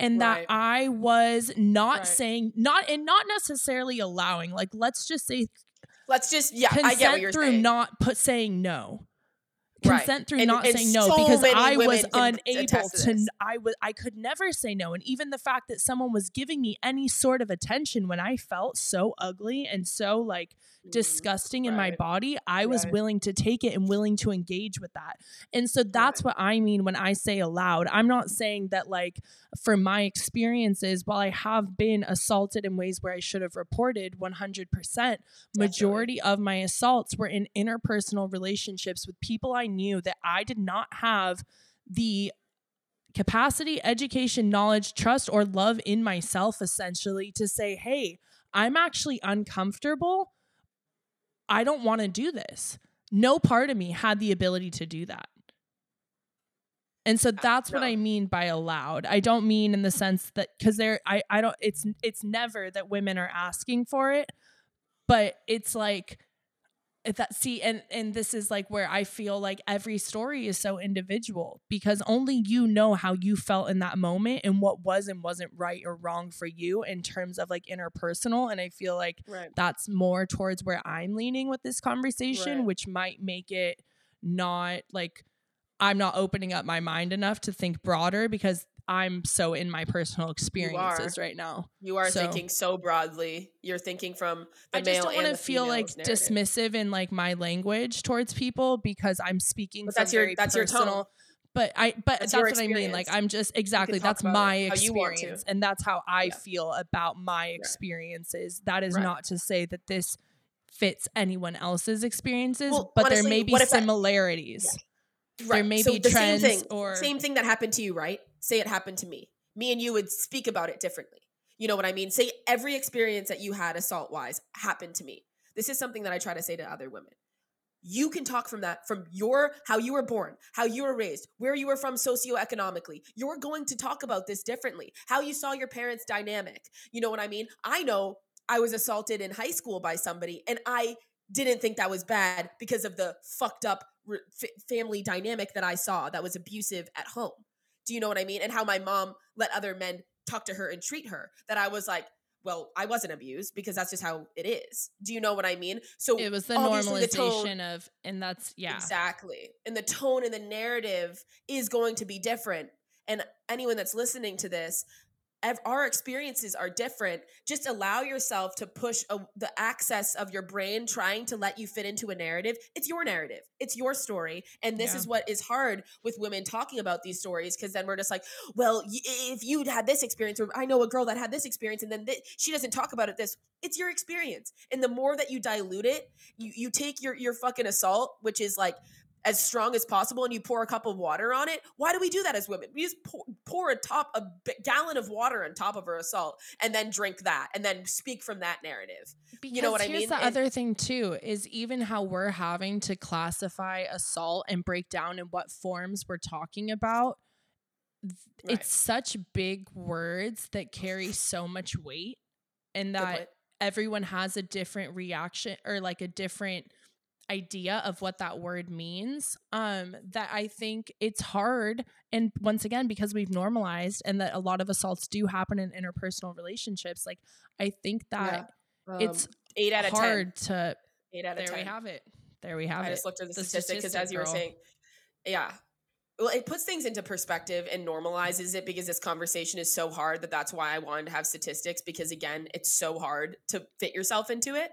and that i was not Right. saying not and not necessarily allowing like let's just say Let's just yeah, I get what you're through saying. not put saying no Right. consent through And- not and saying no because i was unable to to i was i could never say no and even the fact that someone was giving me any sort of attention when i felt so ugly and so like. Mm-hmm. disgusting in my body i was Right. willing to take it and willing to engage with that. And so that's what i mean when i say aloud. I'm not saying that like for my experiences while i have been assaulted in ways where i should have reported 100% majority of my assaults were in interpersonal relationships with people I knew that I did not have the capacity, education, knowledge, trust, or love in myself essentially to say, hey, I'm actually uncomfortable. I don't want to do this. No part of me had the ability to do that. And so that's what. I mean by allowed. I don't mean in the sense that cuz there I I don't it's it's never that women are asking for it, but it's like that see and and this is like where I feel like every story is so individual because only you know how you felt in that moment and what was and wasn't right or wrong for you in terms of like interpersonal and I feel like Right. that's more towards where I'm leaning with this conversation, Right. which might make it not like I'm not opening up my mind enough to think broader because I'm so in my personal experiences right now. You are So- thinking so broadly. You're thinking from the I just male don't want to feel like narrative. dismissive in like my language towards people because I'm speaking But from that's your that's your tone. personal. But I but That's that's, what I mean. Like. I'm just exactly that's my how you want to. experience and that's how I Yeah. feel about my experiences. That is Right. not to say that this fits anyone else's experiences, Well, but there may be what if that- similarities. Right. There may so be trends same thing, or same thing that happened to you, right? Say it happened to me. Me and you would speak about it differently. You know what I mean? Say every experience that you had assault wise happened to me. This is something that I try to say to other women. You can talk from that, from your how you were born, how you were raised, where you were from socioeconomically. You're going to talk about this differently. How you saw your parents' dynamic. You know what I mean? I know I was assaulted in high school by somebody, and I didn't think that was bad because of the fucked up family dynamic that I saw that was abusive at home. Do you know what I mean? And how my mom let other men talk to her and treat her. That I was like, well, I wasn't abused because that's just how it is. Do you know what I mean? So it was the obviously the tone- normalization of and that's yeah. Exactly. And the tone and the narrative is going to be different. And anyone that's listening to this, our experiences are different. Just allow yourself to push a, the access of your brain trying to let you fit into a narrative. It's your narrative, it's your story. And this Yeah. is what is hard with women talking about these stories because then we're just like, well, y- if you'd had this experience, or I know a girl that had this experience, and then thi- she doesn't talk about it this. It's your experience. And the more that you dilute it, you, you take your, your fucking assault, which is like as strong as possible and you pour a cup of water on it. Why do we do that as women? We just pour, pour a top a gallon of water on top of our assault and then drink that and then speak from that narrative. Because You know what I here's mean? the And- other thing too is even how we're having to classify assault and break down in what forms we're talking about. Right. It's such big words that carry so much weight, and that everyone has a different reaction or like a different idea of what that word means um that i think it's hard and once again because we've normalized and that a lot of assaults do happen in interpersonal relationships like i think that it's Um, eight out of hard ten. to Eight out of there ten. we have it there we have I it just looked at the, The statistic because as you were saying, yeah. Well, it puts things into perspective and normalizes it because this conversation is so hard that that's why I wanted to have statistics because again, it's so hard to fit yourself into it.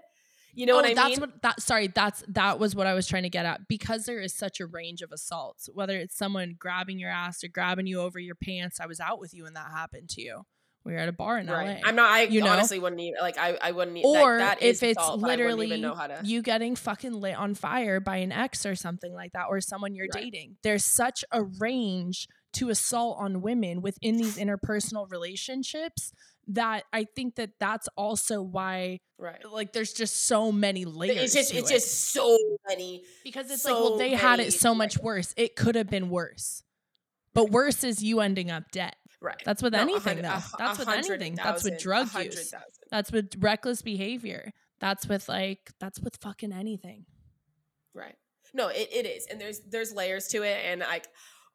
You know oh, what I that's mean? what that sorry, that's that was what I was trying to get at. Because there is such a range of assaults, whether it's someone grabbing your ass or grabbing you over your pants. I was out with you when that happened to you. We were at a bar in right. LA. I'm not. I you know? honestly wouldn't even like. I. I wouldn't. e- or that, that is if it's assault, but I wouldn't literally even know how to. you getting fucking lit on fire by an ex or something like that, or someone you're Right. dating. There's such a range to assault on women within these interpersonal relationships that I think that that's also why right. like there's just so many layers. It's just. It's it. just so many. because it's like well so they had it so much layers. worse. It could have been worse. But worse is you ending up dead. Right. That's with No, anything though. a That's with anything. That's with drug use. That's with reckless behavior. That's with like that's with fucking anything. Right. No, it, it is. And there's there's layers to it. And like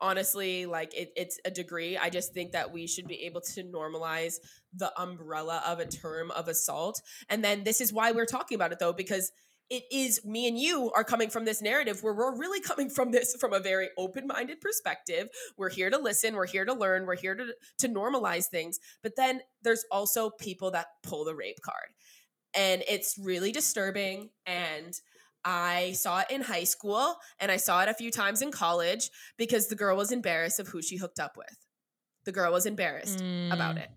honestly, like it, it's a degree. I just think that we should be able to normalize the umbrella of a term of assault. And then this is why we're talking about it though, because it is me and you are coming from this narrative where we're really coming from this from a very open-minded perspective. We're here to listen, we're here to learn, we're here to to normalize things. But then there's also people that pull the rape card. And it's really disturbing and I saw it in high school and I saw it a few times in college because the girl was embarrassed of who she hooked up with. The girl was embarrassed about Mm, it.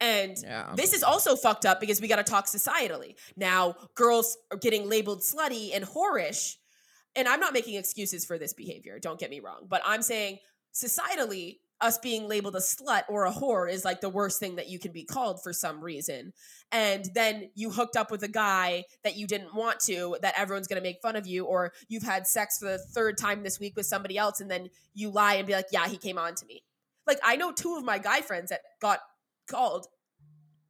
And Yeah. this is also fucked up because we got to talk societally. Now, girls are getting labeled slutty and whorish. And I'm not making excuses for this behavior, don't get me wrong. But I'm saying societally, us being labeled a slut or a whore is like the worst thing that you can be called for some reason. And then you hooked up with a guy that you didn't want to, that everyone's going to make fun of you, or you've had sex for the third time this week with somebody else, and then you lie and be like, yeah, he came on to me. Like, I know two of my guy friends that got called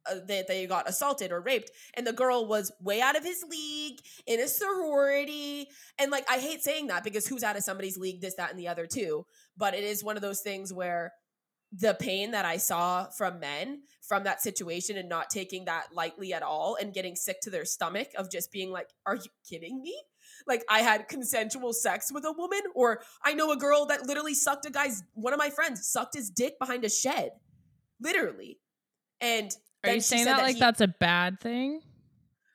uh, that they got assaulted or raped and the girl was way out of his league in a sorority and like i hate saying that because who's out of somebody's league this that and the other too but it is one of those things where the pain that i saw from men from that situation and not taking that lightly at all and getting sick to their stomach of just being like are you kidding me like I had consensual sex with a woman, or I know a girl that literally sucked a guy's one of my friends sucked his dick behind a shed, literally. And Are you saying said that like he- that's a bad thing?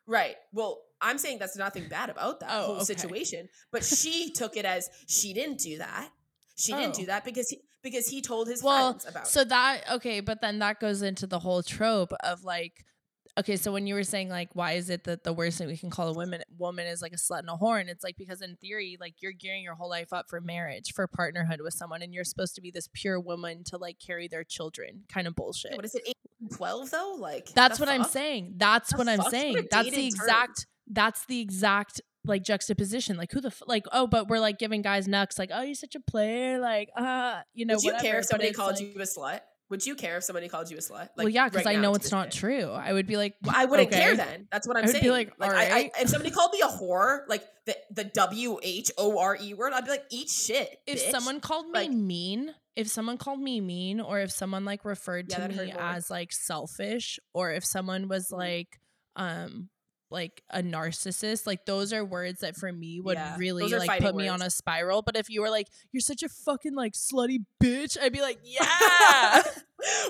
Right. Well, I'm saying that's nothing bad about that Oh, whole okay. situation, but she took it as she didn't do that. She didn't Oh. do that because he because he told his Well, friends about so it. that okay, but then that goes into the whole trope of like okay, so when you were saying like why is it that the worst thing we can call a woman woman is like a slut and a whore and it's like because in theory like you're gearing your whole life up for marriage, for partnerhood with someone and you're supposed to be this pure woman to like carry their children. Kind of bullshit. What is it? 8 12 though? Like That's what I'm saying. That's The what I'm fuck? Saying. That's the dated term. exact that's the exact like juxtaposition. Like who the f- like oh, but we're like giving guys nucks like oh you're such a player like uh you know Would you care if somebody called like- you a slut? Would you care if somebody called you a slut? Like, well, yeah, because right I know it's not day? true. I would be like, Well, I wouldn't care then. That's what I'm I would be saying. like, I, I, alright. if somebody called me a whore, like the the W H O R E word, I'd be like, eat shit. If bitch. someone called me Like- mean, if someone called me mean, or if someone like referred Yeah, to me as like selfish, or if someone was Mhm. like, um, like a narcissist, like those are words that for me would Yeah, really like put me on a spiral. But if you were like, you're such a fucking like slutty bitch, I'd be like, yeah.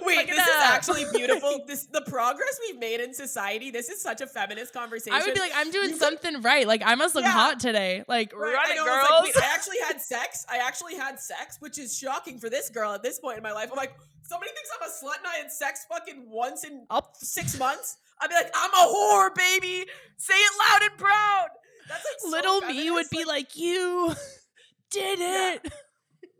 Wait, this is actually beautiful. this the progress we've made in society. This is such a feminist conversation. I would be like, I'm doing You could- something right. Like I must look Yeah. hot today. Like Right, run I it, know, girls. it's like, wait, I actually had sex. I actually had sex, which is shocking for this girl at this point in my life. I'm like, somebody thinks I'm a slut and I had sex fucking once in I'll- six months. I'd be like, I'm a whore, baby. Say it loud and proud. That's like so Little me would be like, you did it.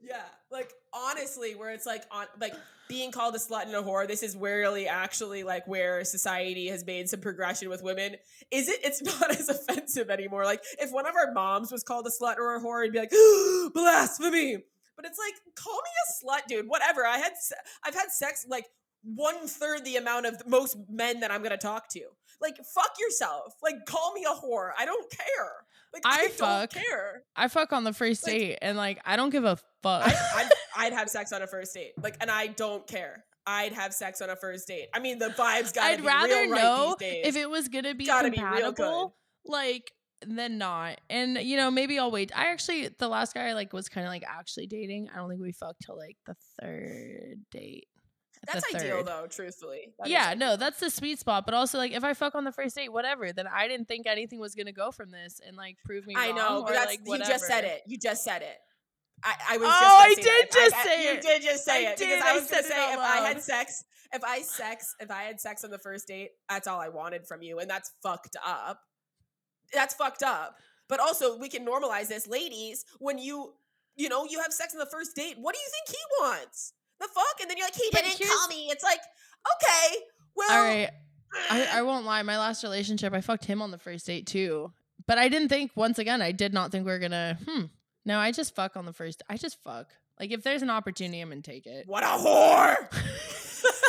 Yeah, like honestly, where it's like on like being called a slut and a whore. This is really actually like where society has made some progression with women. Is it? It's not as offensive anymore. Like if one of our moms was called a slut or a whore, it'd be like blasphemy. But it's like call me a slut, dude. Whatever. I had se- I've had sex like one third the amount of most men that I'm gonna talk to. Like fuck yourself. Like call me a whore. I don't care. Like I I, fuck. don't care. I fuck on the first Like- date and like I don't give a fuck. I, I'd, I'd have sex on a first date, like, and I don't care. I'd have sex on a first date. I mean, the vibes gotta I'd be rather real right know these days. if it was gonna be Gotta be compatible, like than not. And you know, maybe I'll wait. I actually the last guy I like was kind of like actually dating. I don't think we fucked till like the third date. At That's ideal, though. Truthfully, That yeah, no, that's the sweet spot. But also, like, if I fuck on the first date, whatever, then I didn't think anything was gonna go from this and like prove me wrong. I know, or, but that's like, you just said it. You just said it. I, I was. Oh, just I did just I- say you it. You did just say I it did, because I I was gonna say if I had sex, if I sex, if I had sex on the first date, that's all I wanted from you, and that's fucked up. That's fucked up. But also, we can normalize this, ladies. When you, you know, you have sex on the first date, what do you think he wants? The fuck, and then you're like, he But didn't call me. It's like, okay, well, All right, I, I won't lie. My last relationship, I fucked him on the first date too. But I didn't think. Once again, I did not think we were gonna. Hmm. No, I just fuck on the first. I just fuck. Like if there's an opportunity, I'm gonna take it. what a whore.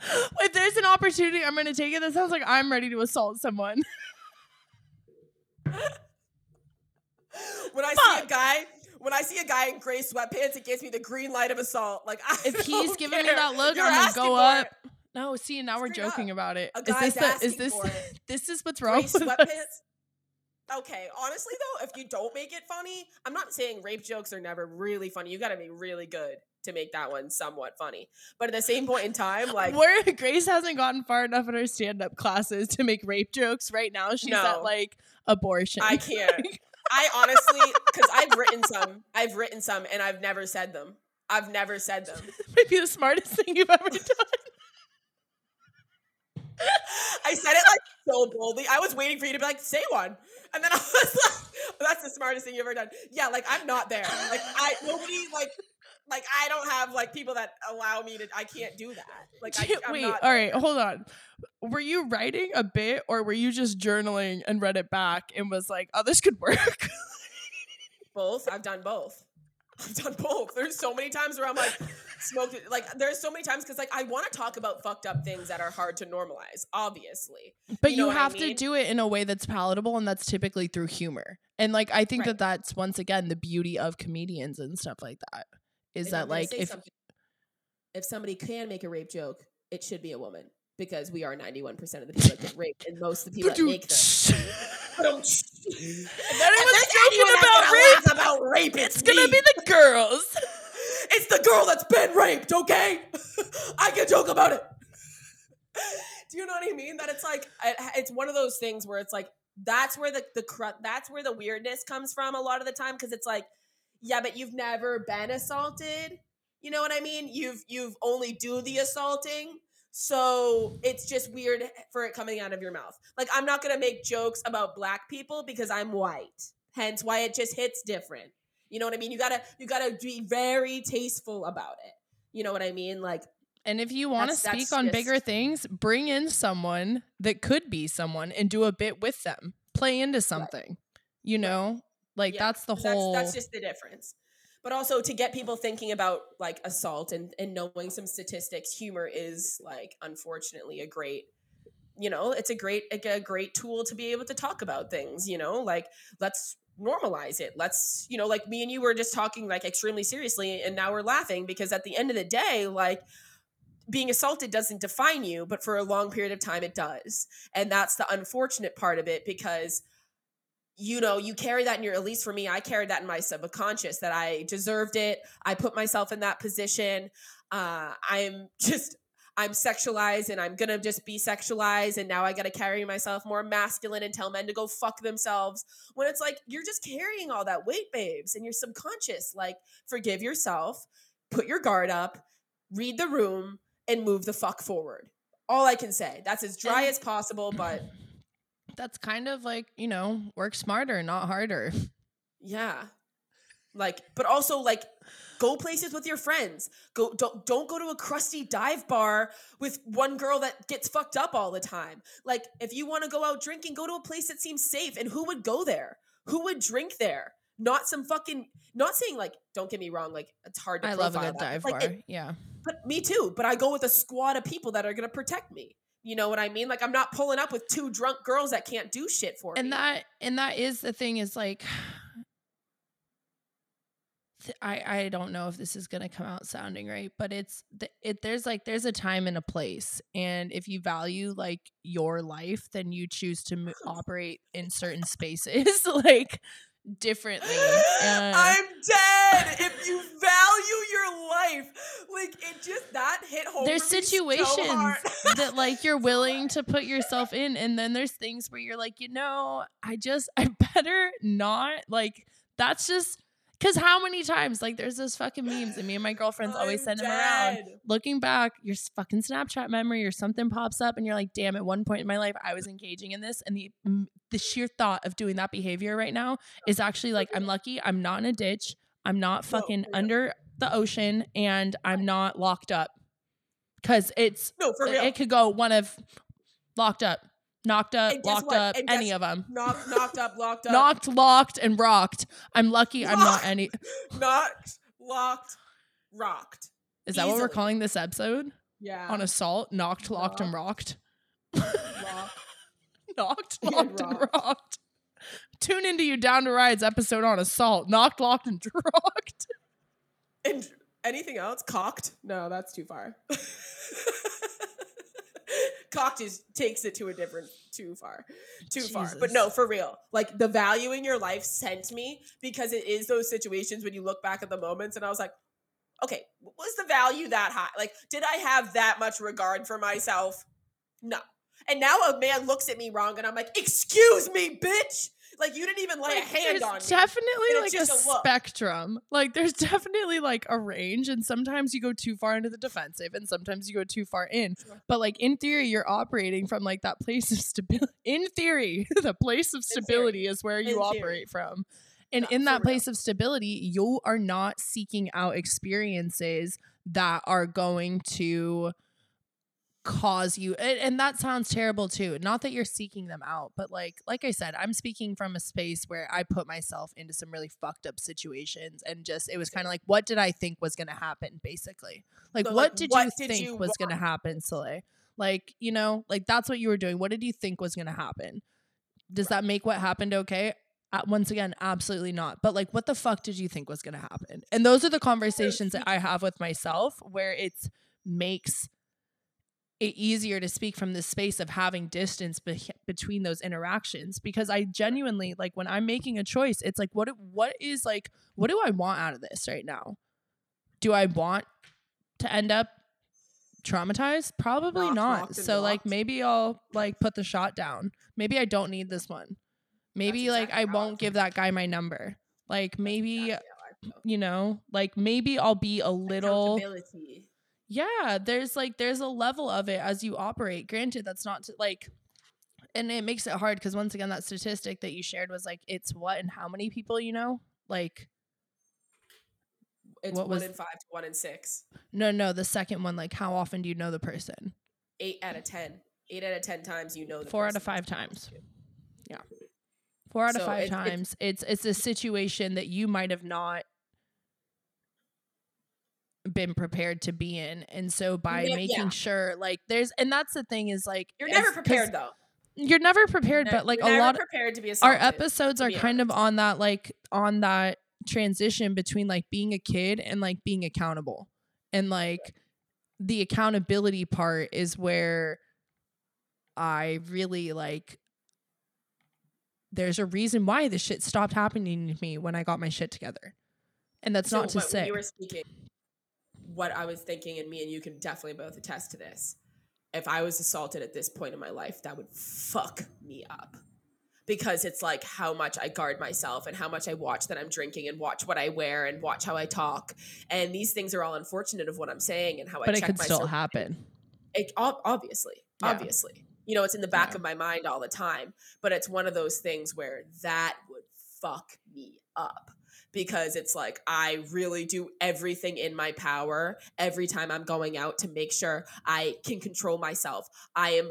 if there's an opportunity, I'm gonna take it. That sounds like I'm ready to assault someone. when I see a guy, when I see a guy in gray sweatpants, it gives me the green light of assault. Like I If he's giving me that look, You're I'm gonna go up. it. No, see, now we're joking up. about it. A Is this the, is this for it. this is what's wrong us? sweatpants. Okay, honestly though, if you don't make it funny, I'm not saying rape jokes are never really funny. You got to be really good to make that one somewhat funny. But at the same point in time, like Where Grace hasn't gotten far enough in her stand-up classes to make rape jokes. Right now, she's at like abortion. I can't. I honestly, because I've written some, I've written some, and I've never said them. I've never said them. might be the smartest thing you've ever done. I said it like so boldly. I was waiting for you to be like, say one. And then I was like, that's the smartest thing you've ever done. Yeah, like I'm not there. Like I nobody like like I don't have like people that allow me to. I can't do that. Like I, I'm Wait, not, all right, hold on. Were you writing a bit or were you just journaling and read it back and was like, oh, this could work? both. I've done both. I've done both. There's so many times where I'm like, smoked it. Like, there's so many times because, like, I want to talk about fucked up things that are hard to normalize, obviously. but You you, know what I have to do it in a way that's palatable and that's typically through humor. And like I think Right. that that's once again the beauty of comedians and stuff like that is And that like if if somebody can make a rape joke, it should be a woman because we are 91% of the people that get raped, and most of the people that make them. if anyone's joking about rape, about rape, it's, it's gonna be the girls. It's the girl that's been raped, okay? I can joke about it. Do you know what I mean? That it's like it- it's one of those things where it's like that's where the the that's where the weirdness comes from a lot of the time because it's like yeah, but you've never been assaulted. You know what I mean? You've you've only do the assaulting. So it's just weird for it coming out of your mouth. Like I'm not going to make jokes about black people because I'm white. Hence why it just hits different. You know what I mean? You got to you got to be very tasteful about it. You know what I mean? Like And if you want to speak on bigger things, bring in someone that could be someone and do a bit with them. Play into something. You know? Like yeah, that's the whole that's, that's just the difference. But also to get people thinking about like assault and and knowing some statistics, humor is like unfortunately a great you know, it's a great a, a great tool to be able to talk about things, you know? Like let's normalize it. Let's, you know, like me and you were just talking like extremely seriously and now we're laughing because at the end of the day, like being assaulted doesn't define you, but for a long period of time it does. And that's the unfortunate part of it because you know, you carry that in your, at least for me, I carried that in my subconscious that I deserved it. I put myself in that position. Uh, I'm just, I'm sexualized and I'm gonna just be sexualized. And now I gotta carry myself more masculine and tell men to go fuck themselves. When it's like, you're just carrying all that weight, babes, and you're subconscious. Like, forgive yourself, put your guard up, read the room, and move the fuck forward. All I can say. That's as dry And- as possible, but that's kind of like, you know, work smarter, not harder. Yeah. Like, but also like go places with your friends. Go don't don't go to a crusty dive bar with one girl that gets fucked up all the time. Like, if you want to go out drinking, go to a place that seems safe. And who would go there? Who would drink there? Not some fucking not saying like, don't get me wrong, like it's hard to I love a profile good that. dive Like, bar. it- yeah. but me too. But I go with a squad of people that are gonna protect me. You know what I mean? Like I'm not pulling up with two drunk girls that can't do shit for me. and that and that is the thing is like I I don't know if this is gonna come out sounding right, but it's it there's like there's a time and a place, and if you value like your life, then you choose to mo- operate in certain spaces like differently. I'm dead. If you value your life, like it just that hit home. there's me so situations that like you're willing to put yourself in, and then there's things where you're like, you know, I just I better not like. That's just because how many times like there's those fucking memes, and me and my girlfriends always I'm send them around. looking back, your fucking Snapchat memory or something pops up, and you're like, "Damn!" At one point in my life, I was engaging in this, and the the sheer thought of doing that behavior right now is actually like, I'm lucky I'm not in a ditch, I'm not fucking real. under the ocean, and I'm not locked up. Because it's No, for real. it could go one of locked up, knocked up, And locked what? up, And any of them. knocked, knocked up, locked up, Knocked, locked, and rocked. I'm lucky I'm not any. knocked, locked, rocked. Is that what we're calling this episode? Yeah. On assault, knocked, locked, and rocked. rock. knocked, locked, and rocked. rocked. Tune into you down to rides episode on assault, knocked, locked, and rocked. And anything else? Cocked? No, that's too far. Cocked is takes it to a different too far. Too far. But no, for real. Like the value in your life sent me because it is those situations when you look back at the moments and I was like, okay, was the value that high? Like, did I have that much regard for myself? No. And now a man looks at me wrong and I'm like, excuse me, bitch. Like you didn't even lay Like, a hand on me. definitely like a, a spectrum. Like there's definitely like a range, and sometimes you go too far into the defensive, and sometimes you go too far in. Sure. But like in theory, you're operating from like that place of stability. In theory, the place of stability is where you In theory. operate from. And Yeah, in that real. place of stability, you are not seeking out experiences that are going to cause you and, and that sounds terrible too not that you're seeking them out but like like i said i'm speaking from a space where i put myself into some really fucked up situations and just it was kind of like what did i think was going to happen basically? Like So, what like, did what you did think you was going to happen Soleil? like you know like that's what you were doing. What did you think was going to happen? Does that make what happened okay? Uh, once again absolutely not. But like what the fuck did you think was going to happen? And those are the conversations that i have with myself where it's makes easier to speak from the space of having distance be- between those interactions because I genuinely like when I'm making a choice it's like what what is like what do I want out of this right now? Do I want to end up traumatized? Probably not. So like maybe I'll like put the shot down. Maybe I don't need this one. Maybe like exactly I won't give that guy my number. Like maybe Exactly how I feel. you know, like maybe I'll be a little. Yeah there's like there's a level of it as you operate. Granted that's not to, like and it makes it hard because once again that statistic that you shared was like it's what and how many people you know? Like It's What one was- in five to one in six. no no the second one like how often do you know the person? Eight out of ten. Eight out of ten times you know the four out of five times. Yeah. Four out of So five it's- it's- times. It's it's a situation that you might have not been prepared to be in and so by ne- making yeah. sure like there's and that's the thing is like You're never prepared though. you're never prepared but like a lot prepared to be our episodes are kind of on that like on that transition between like being a kid and like being accountable and like the accountability part is where i really like there's a reason why this shit stopped happening to me when i got my shit together and that's So not to what- say you were speaking. What I was thinking, and me and you can definitely both attest to this. If I was assaulted at this point in my life, that would fuck me up. Because it's like how much I guard myself and how much I watch that I'm drinking and watch what I wear and watch how I talk. And these things are all unfortunate of what I'm saying and how but I it check could still happen It, ob- obviously, Yeah. obviously. You know, it's in the back Yeah. of my mind all the time. But it's one of those things where that would fuck me up because it's like I really do everything in my power every time I'm going out to make sure I can control myself. I am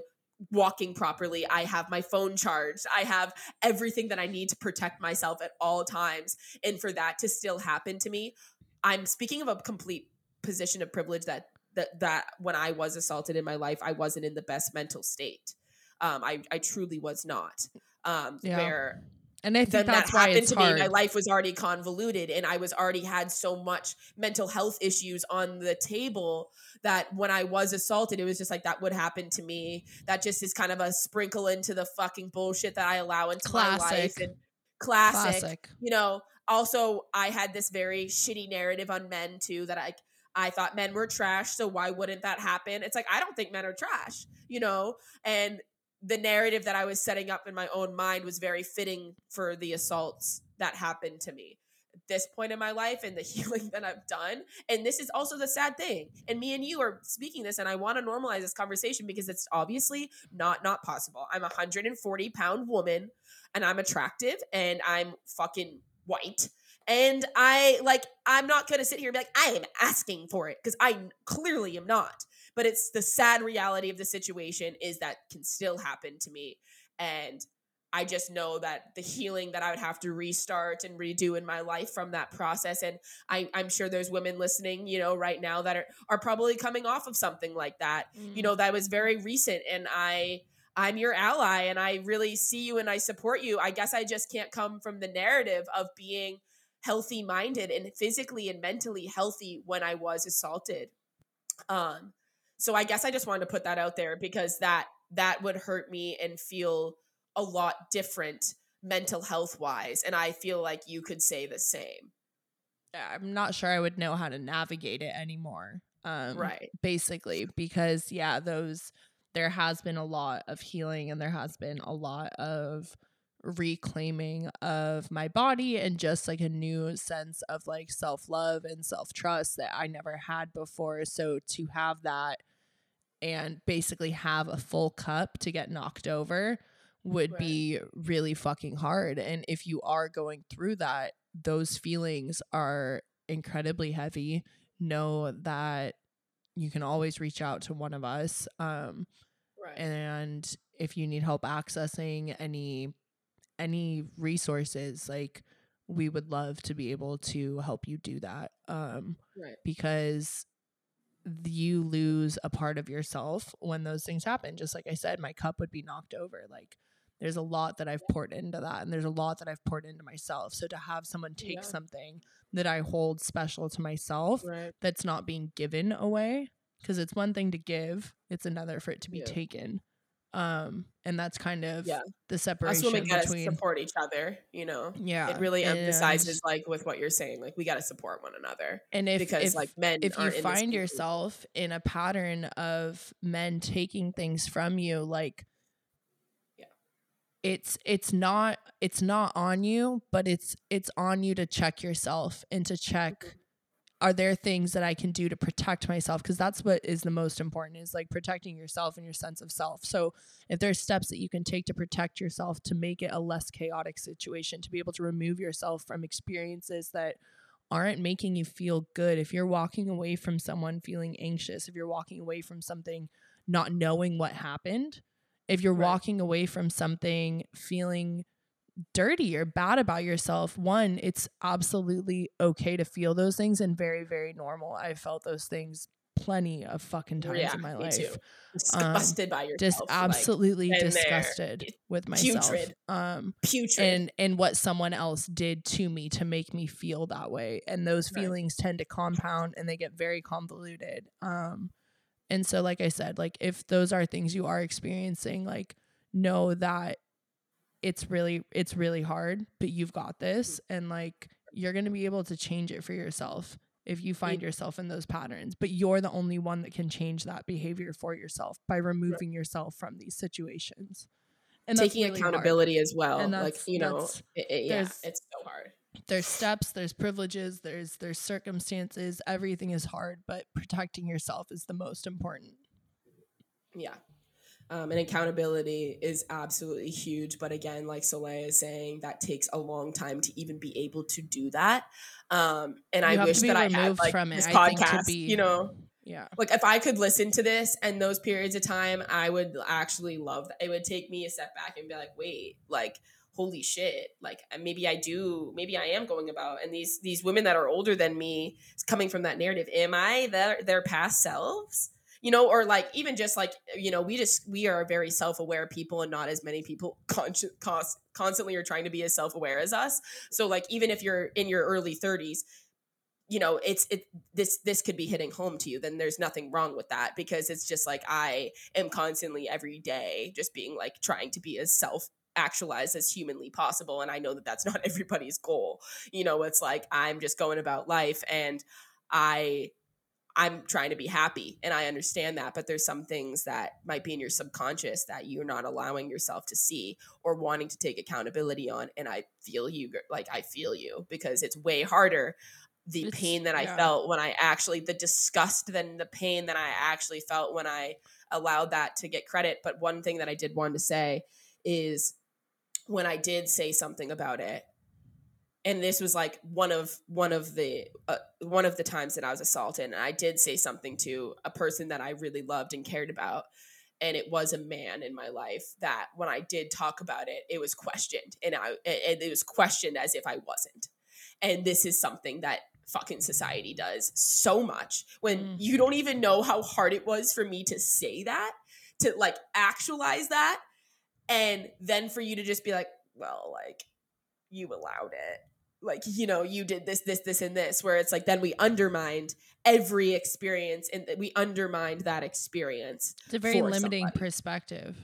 walking properly. I have my phone charged. I have everything that I need to protect myself at all times. And for that to still happen to me, I'm speaking of a complete position of privilege that that that when I was assaulted in my life, I wasn't in the best mental state. Um, I I truly was not. Um, Yeah. where and i think then that's that why happened it's to hard me. My life was already convoluted, and I was already had so much mental health issues on the table that when I was assaulted, it was just like that would happen to me. That just is kind of a sprinkle into the fucking bullshit that I allow into my life and classic. classic You know. Also, I had this very shitty narrative on men too that I I thought men were trash, so why wouldn't that happen? It's like I don't think men are trash, you know, and the narrative that I was setting up in my own mind was very fitting for the assaults that happened to me at this point in my life and the healing that I've done. And this is also the sad thing. And me and you are speaking this, and I want to normalize this conversation because it's obviously not not possible. I'm a 140 pound woman, and I'm attractive, and I'm fucking white. And I like, I'm not gonna sit here and be like, I am asking for it because I clearly am not. But it's the sad reality of the situation is that can still happen to me. And i just know that the healing that i would have to restart and redo in my life from that process and I, i'm sure there's women listening you know right now that are, are probably coming off of something like that you mm. know that was very recent and i i'm your ally and i really see you and i support you. I guess i just can't come from the narrative of being healthy minded and physically and mentally healthy when i was assaulted. Um so i guess i just wanted to put that out there because that that would hurt me and feel a lot different mental health wise and i feel like you could say the same. I'm not sure i would know how to navigate it anymore um right. basically because yeah those there has been a lot of healing and there has been a lot of reclaiming of my body and just like a new sense of like self-love and self-trust that I never had before so to have that and basically have a full cup to get knocked over would Right. be really fucking hard. And if you are going through that, those feelings are incredibly heavy. Know that you can always reach out to one of us. Um, Right. and if you need help accessing any any resources like we would love to be able to help you do that um right. because you lose a part of yourself when those things happen just like i said my cup would be knocked over like there's a lot that i've poured into that and there's a lot that i've poured into myself so to have someone take Yeah. something that i hold special to myself Right. that's not being given away because it's one thing to give it's another for it to be Yeah. taken um and that's kind of Yeah. the Us separation women gotta between support each other, you know. yeah It really and- emphasizes like with what you're saying, like we gotta support one another. and if because if, like men if you aren't in this find yourself in a pattern of men taking things from you like Yeah. it's it's not it's not on you but it's it's on you to check yourself and to check Mm-hmm. Are there things that i can do to protect myself because that's what is the most important is like protecting yourself and your sense of self so if there's steps that you can take to protect yourself to make it a less chaotic situation to be able to remove yourself from experiences that aren't making you feel good if you're walking away from someone feeling anxious if you're walking away from something not knowing what happened if you're Right. walking away from something feeling dirty or bad about yourself one it's absolutely okay to feel those things and very very normal i've felt those things plenty of fucking times Yeah, in my life too. Disgusted by yourself. just absolutely there. disgusted with myself putrid. um putrid. and and what someone else did to me to make me feel that way and those Right. feelings tend to compound and they get very convoluted um and so like i said like if those are things you are experiencing like know that it's really it's really hard but you've got this mm. and like you're going to be able to change it for yourself if you find yourself in those patterns but you're the only one that can change that behavior for yourself by removing yourself from these situations and taking really hard accountability as well. And like you know, it, it- yeah, it's so hard. there's steps there's privileges there's there's circumstances everything is hard but protecting yourself is the most important Yeah. Um, and accountability is absolutely huge. But again, like Soleil is saying, that takes a long time to even be able to do that. Um, and You I wish that I had like from it, this I think, to podcast, be- you know, yeah like if I could listen to this and those periods of time, I would actually love that. It would take me a step back and be like, wait, like, holy shit, like maybe I do, maybe I am going about. And these these women that are older than me, coming from that narrative, am I their their past selves? You know, or like even just like you know, we just we are very self aware people, and not as many people constantly are trying to be as self aware as us. So like even if you're in your early thirties, you know it's it this this could be hitting home to you then there's nothing wrong with that because it's just like i am constantly every day just being like trying to be as self actualized as humanly possible and i know that that's not everybody's goal you know it's like i'm just going about life and i i'm trying to be happy and i understand that but there's some things that might be in your subconscious that you're not allowing yourself to see or wanting to take accountability on and i feel you like i feel you because it's way harder the It's- pain that I yeah. felt when I actually the disgust then the pain that I actually felt when I allowed that to get credit. But one thing that I did want to say is when I did say something about it, and this was like one of one of the uh, one of the times that I was assaulted, and I did say something to a person that I really loved and cared about. And it was a man in my life that when I did talk about it, it was questioned, and I it, it was questioned as if I wasn't and this is something that fucking society does so much when Mm. you don't even know how hard it was for me to say that to like actualize that and then for you to just be like well like you allowed it. Like you know you did this this this and this where it's like then we undermined every experience and we undermined that experience it's a very limiting somebody. perspective.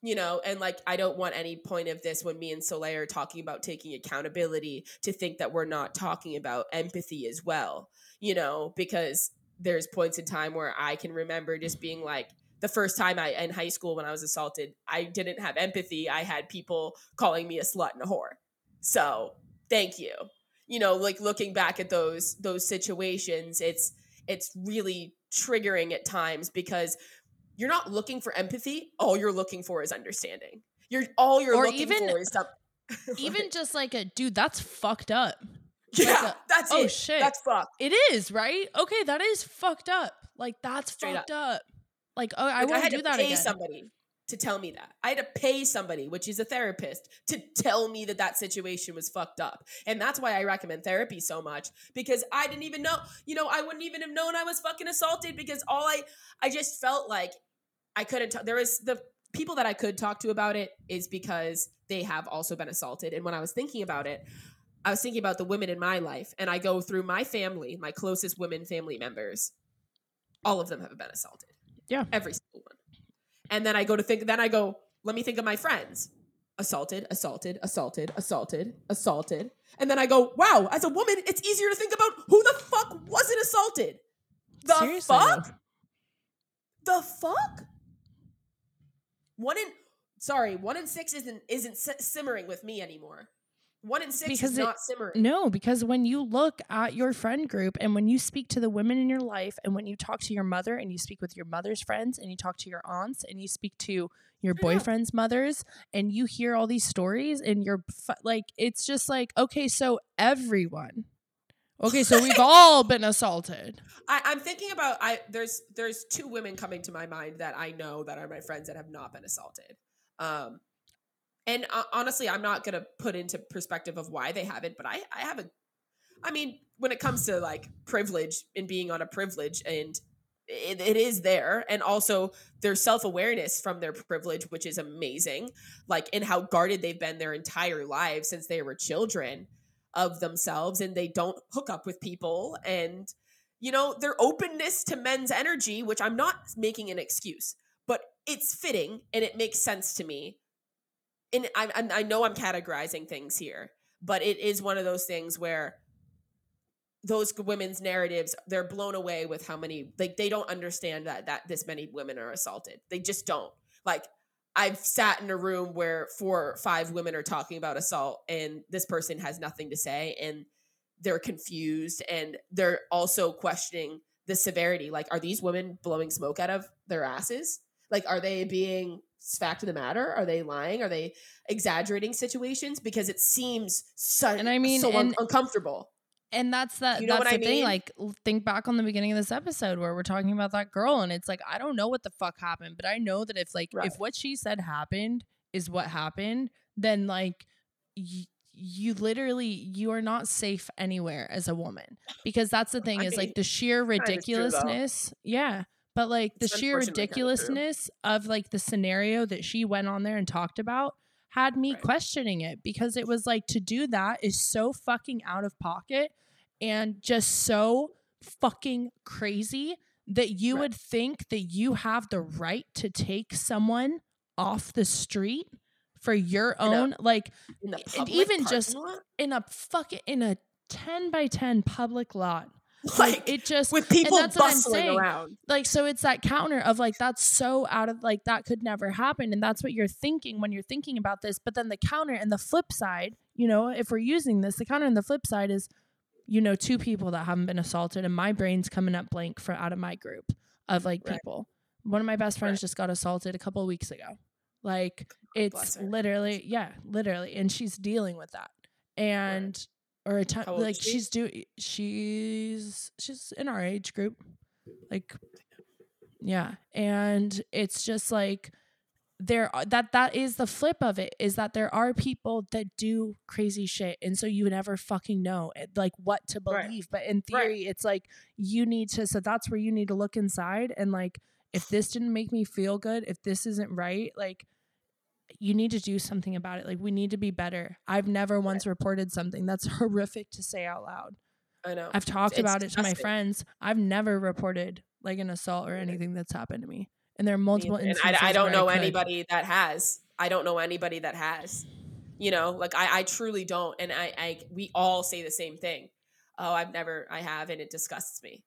You know and like i don't want any point of this when me and soleil are talking about taking accountability to think that we're not talking about empathy as well you know because there's points in time where i can remember just being like the first time i in high school when i was assaulted i didn't have empathy. I had people calling me a slut and a whore so thank you you know like looking back at those those situations it's it's really triggering at times because you're not looking for empathy all you're looking for is understanding You're all you're Or looking even- for is some, Even just like a dude, that's fucked up. yeah, a- that's oh, it. shit. That's fucked. It is, right? Okay, that is fucked up. Like that's Straight fucked up. Like oh, I Like, won't had do to that pay again. somebody to tell me that. I had to pay somebody, which is a therapist, to tell me that that situation was fucked up. And that's why I recommend therapy so much because I didn't even know, you know, I wouldn't even have known I was fucking assaulted because all I I just felt like I couldn't talk. There was the people that I could talk to about it is because they have also been assaulted. And when I was thinking about it, I was thinking about the women in my life and I go through my family, my closest women family members. All of them have been assaulted. Yeah. Every. And then I go to think, then I go, let me think of my friends. Assaulted, assaulted, assaulted, assaulted, assaulted. And then I go, wow, as a woman, it's easier to think about who the fuck wasn't assaulted. The Seriously, fuck? The fuck? One in sorry, one in six isn't isn't simmering with me anymore. One in six Because is it- not simmering. No, because when you look at your friend group and when you speak to the women in your life and when you talk to your mother and you speak with your mother's friends and you talk to your aunts and you speak to your boyfriend's mothers and you hear all these stories and you're like it's just like okay, so everyone. Okay, so we've all been assaulted. I, I'm thinking about I there's there's two women coming to my mind that I know that are my friends that have not been assaulted. Um and uh, honestly, I'm not gonna put into perspective of why they haven't, but I I have a I mean, when it comes to like privilege and being on a privilege and it, it is there and also their self-awareness from their privilege which is amazing like in how guarded they've been their entire lives since they were children of themselves and they don't hook up with people and you know their openness to men's energy which i'm not making an excuse but it's fitting and it makes sense to me and i, I, know i'm categorizing things here but it is one of those things where those women's narratives they're blown away with how many like they don't understand that that this many women are assaulted. They just don't. Like i've sat in a room where four or five women are talking about assault and this person has nothing to say and they're confused and they're also questioning the severity. Like are these women blowing smoke out of their asses? Like are they being fact of the matter are they lying are they exaggerating situations because it seems so, And I mean, so un- uncomfortable And that's the You know that's the I thing. mean? Like, think back on the beginning of this episode where we're talking about that girl, and it's like I don't know what the fuck happened, but I know that if like Right. if what she said happened is what happened, then like y- you literally you are not safe anywhere as a woman because that's the thing I is mean, like the sheer kinda true, ridiculousness. Yeah. But like the sheer unfortunately kinda true. ridiculousness of like the scenario that she went on there and talked about had me Right. questioning it because it was like to do that is so fucking out of pocket and just so fucking crazy that you Right. would think that you have the right to take someone off the street for your In a own like and even just- lot? in a fucking in a 10 by 10 public lot like it just with people that's what I'm bustling around. like so it's that counter of like that's so out of like that could never happen and that's what you're thinking when you're thinking about this but then the counter and the flip side you know if we're using this the counter and the flip side is you know two people that haven't been assaulted and my brain's coming up blank for out of my group of like Right. people one of my best friends Right. just got assaulted a couple of weeks ago like bless it's literally yeah literally and she's dealing with that and or a time like she? she's doing she's she's in our age group like yeah and it's just like there uh, that that is the flip of it is that there are people that do crazy shit and so you never fucking know it, like what to Right. believe but in Right. theory it's like you need to so that's where you need to look inside and like if this didn't make me feel good if this isn't right like you need to do something about it like we need to be better i've never once reported something that's horrific to say out loud I know. I've talked It's about it to my friends. I've never reported like an assault or anything that's happened to me. And there are multiple and instances. I, I don't know could. anybody that has. I don't know anybody that has. You know, like I, I truly don't. And I, I, we all say the same thing. Oh, I've never, I have, and it disgusts me.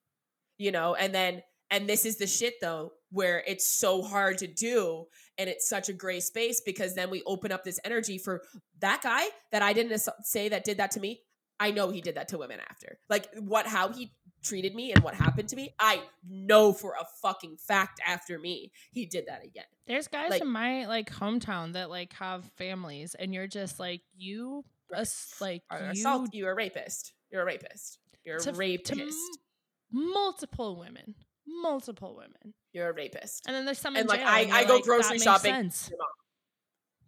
You know, and then, and this is the shit though, where it's so hard to do, and it's such a gray space because then we open up this energy for that guy that I didn't say that did that to me. I know he did that to women after. Like what how he treated me and what happened to me, I know for a fucking fact after me, he did that again. There's guys Like- in my like hometown that like have families, and you're just like you, ass- like you assault you're a rapist. You're a rapist. You're a to, rapist. to m- multiple women, multiple women, You're a rapist. and then there's some And, in like, jail. I- and I go like, grocery shopping. sense.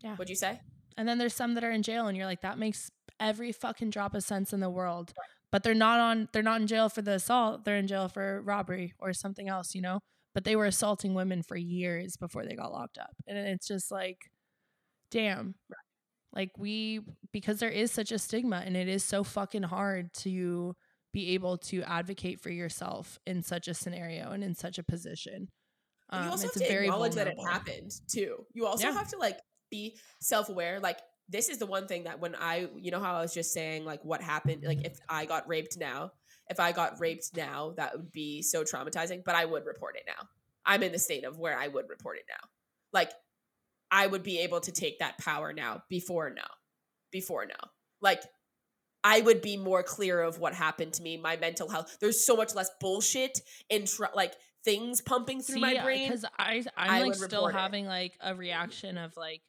Yeah. What'd you say? And then there's some that are in jail, and you're like, that makes every fucking drop of sense in the world. But they're not on. They're not in jail for the assault. They're in jail for robbery or something else, you know. But they were assaulting women for years before they got locked up, and it's just like, damn. Like we, because there is such a stigma, and it is so fucking hard to be able to advocate for yourself in such a scenario and in such a position. But you Um, also have to acknowledge that it happened too. You also Yeah. have to like be self-aware. Like this is the one thing that when I, you know, how I was just saying, like what happened, like if I got raped now, if I got raped now, that would be so traumatizing. But I would report it now. I'm in the state of where I would report it now. Like I would be able to take that power now. Before no, before no. like. I would be more clear of what happened to me, my mental health. There's so much less bullshit and tr- like things pumping through my brain. because I I'm I like still report it. having like a reaction of like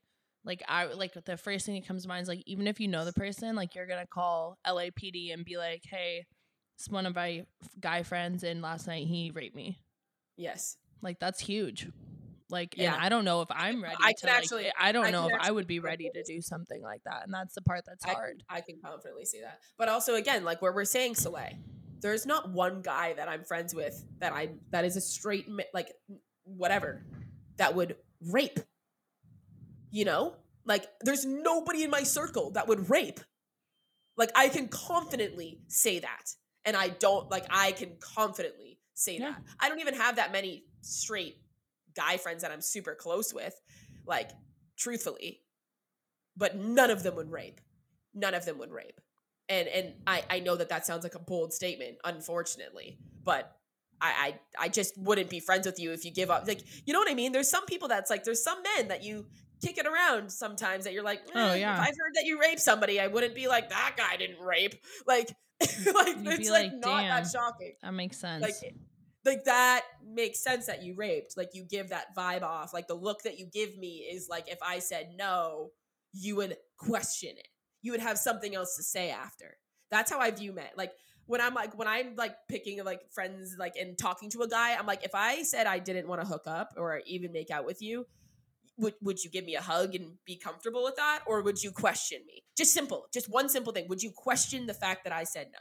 like I like the first thing that comes to mind is like even if you know the person like you're gonna call LAPD and be like hey it's one of my guy friends and last night he raped me Yes. like that's huge like Yeah. and I don't know if I'm ready I to can like actually- I don't I know if I would be ready to do something like that and that's the part that's I, hard I can confidently see that. But also, again, like where we're saying Soleil, there's not one guy that I'm friends with that I that is a straight like whatever that would rape. You know, like there's nobody in my circle that would rape. Like I can confidently say that, and I don't like I can confidently say Yeah. that. I don't even have that many straight guy friends that I'm super close with, like truthfully, but none of them would rape. None of them would rape. And and I I know that that sounds like a bold statement, unfortunately, but I I I just wouldn't be friends with you if you give up. Like you know what I mean? There's some people that's like there's some men that you kick it around sometimes that you're like, Oh, "Eh, yeah. If I've heard that you raped somebody, I wouldn't be like that guy didn't rape. Like like You'd it's like, like, not that shocking that makes sense like like that makes sense that you raped like you give that vibe off like the look that you give me is like if i said no you would question it. You would have something else to say after. That's how i view men like when i'm like when i'm like picking like friends like and talking to a guy i'm like if i said i didn't want to hook up or even make out with you would, would you give me a hug and be comfortable with that? Or would you question me? Just simple just one simple thing. Would you question the fact that i said no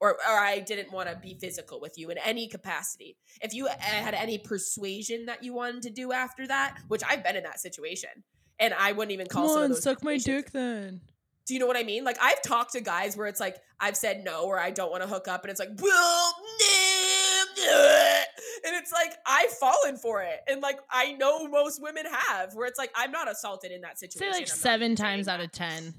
or, or I didn't want to be physical with you in any capacity. If you had any persuasion that you wanted to do after that, which I've been in that situation, and I wouldn't even call come some of on those suck my situations- dick then Do you know what I mean? Like I've talked to guys where it's like I've said no or I don't want to hook up, and it's like well, and it's like I've fallen for it, and like I know most women have, where it's like I'm not assaulted in that situation. say like I'm seven times out of ten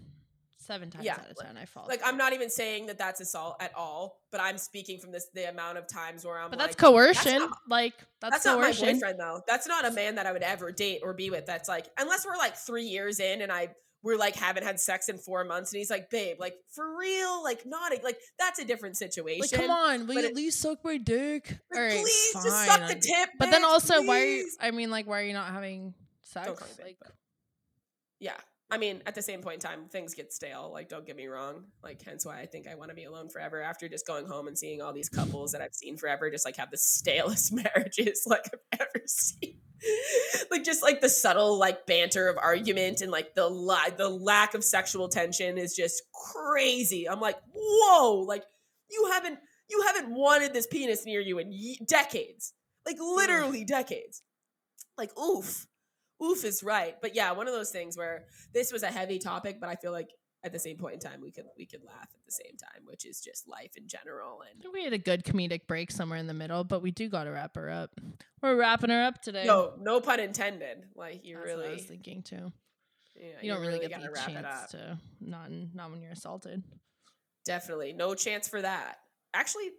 seven times Yeah, out of ten I fall Like I'm not even saying that that's assault at all, but I'm speaking from this the amount of times where I'm But like, that's coercion. not- like that's, that's not my boyfriend though. That's not a man that I would ever date or be with. That's like unless we're like three years in and I we're like haven't had sex in four months and he's like, babe, like for real, like not like that's a different situation. Like, come on, will but you at least suck my dick? Like, All right, please fine. just suck the tip. But then bitch, also, why are you? I mean, like, why are you not having sex? Like, Yeah. I mean, at the same point in time, things get stale. Like, don't get me wrong. Like, hence why I think I want to be alone forever. After just going home and seeing all these couples that I've seen forever, just like have the stalest marriages like I've ever seen. like, just like the subtle like banter of argument and like the li- the lack of sexual tension is just crazy. I'm like, whoa! Like, you haven't you haven't wanted this penis near you in ye- decades. Like, literally decades. Like, oof oof is right but yeah one of those things where this was a heavy topic but i feel like at the same point in time we could we could laugh at the same time which is just life in general and we had a good comedic break somewhere in the middle, but we do got to wrap her up. We're wrapping her up today. no no pun intended like you That's what I really was thinking too. yeah, You don't really, get gotta the wrap it up chance to not not when you're assaulted. definitely no chance for that actually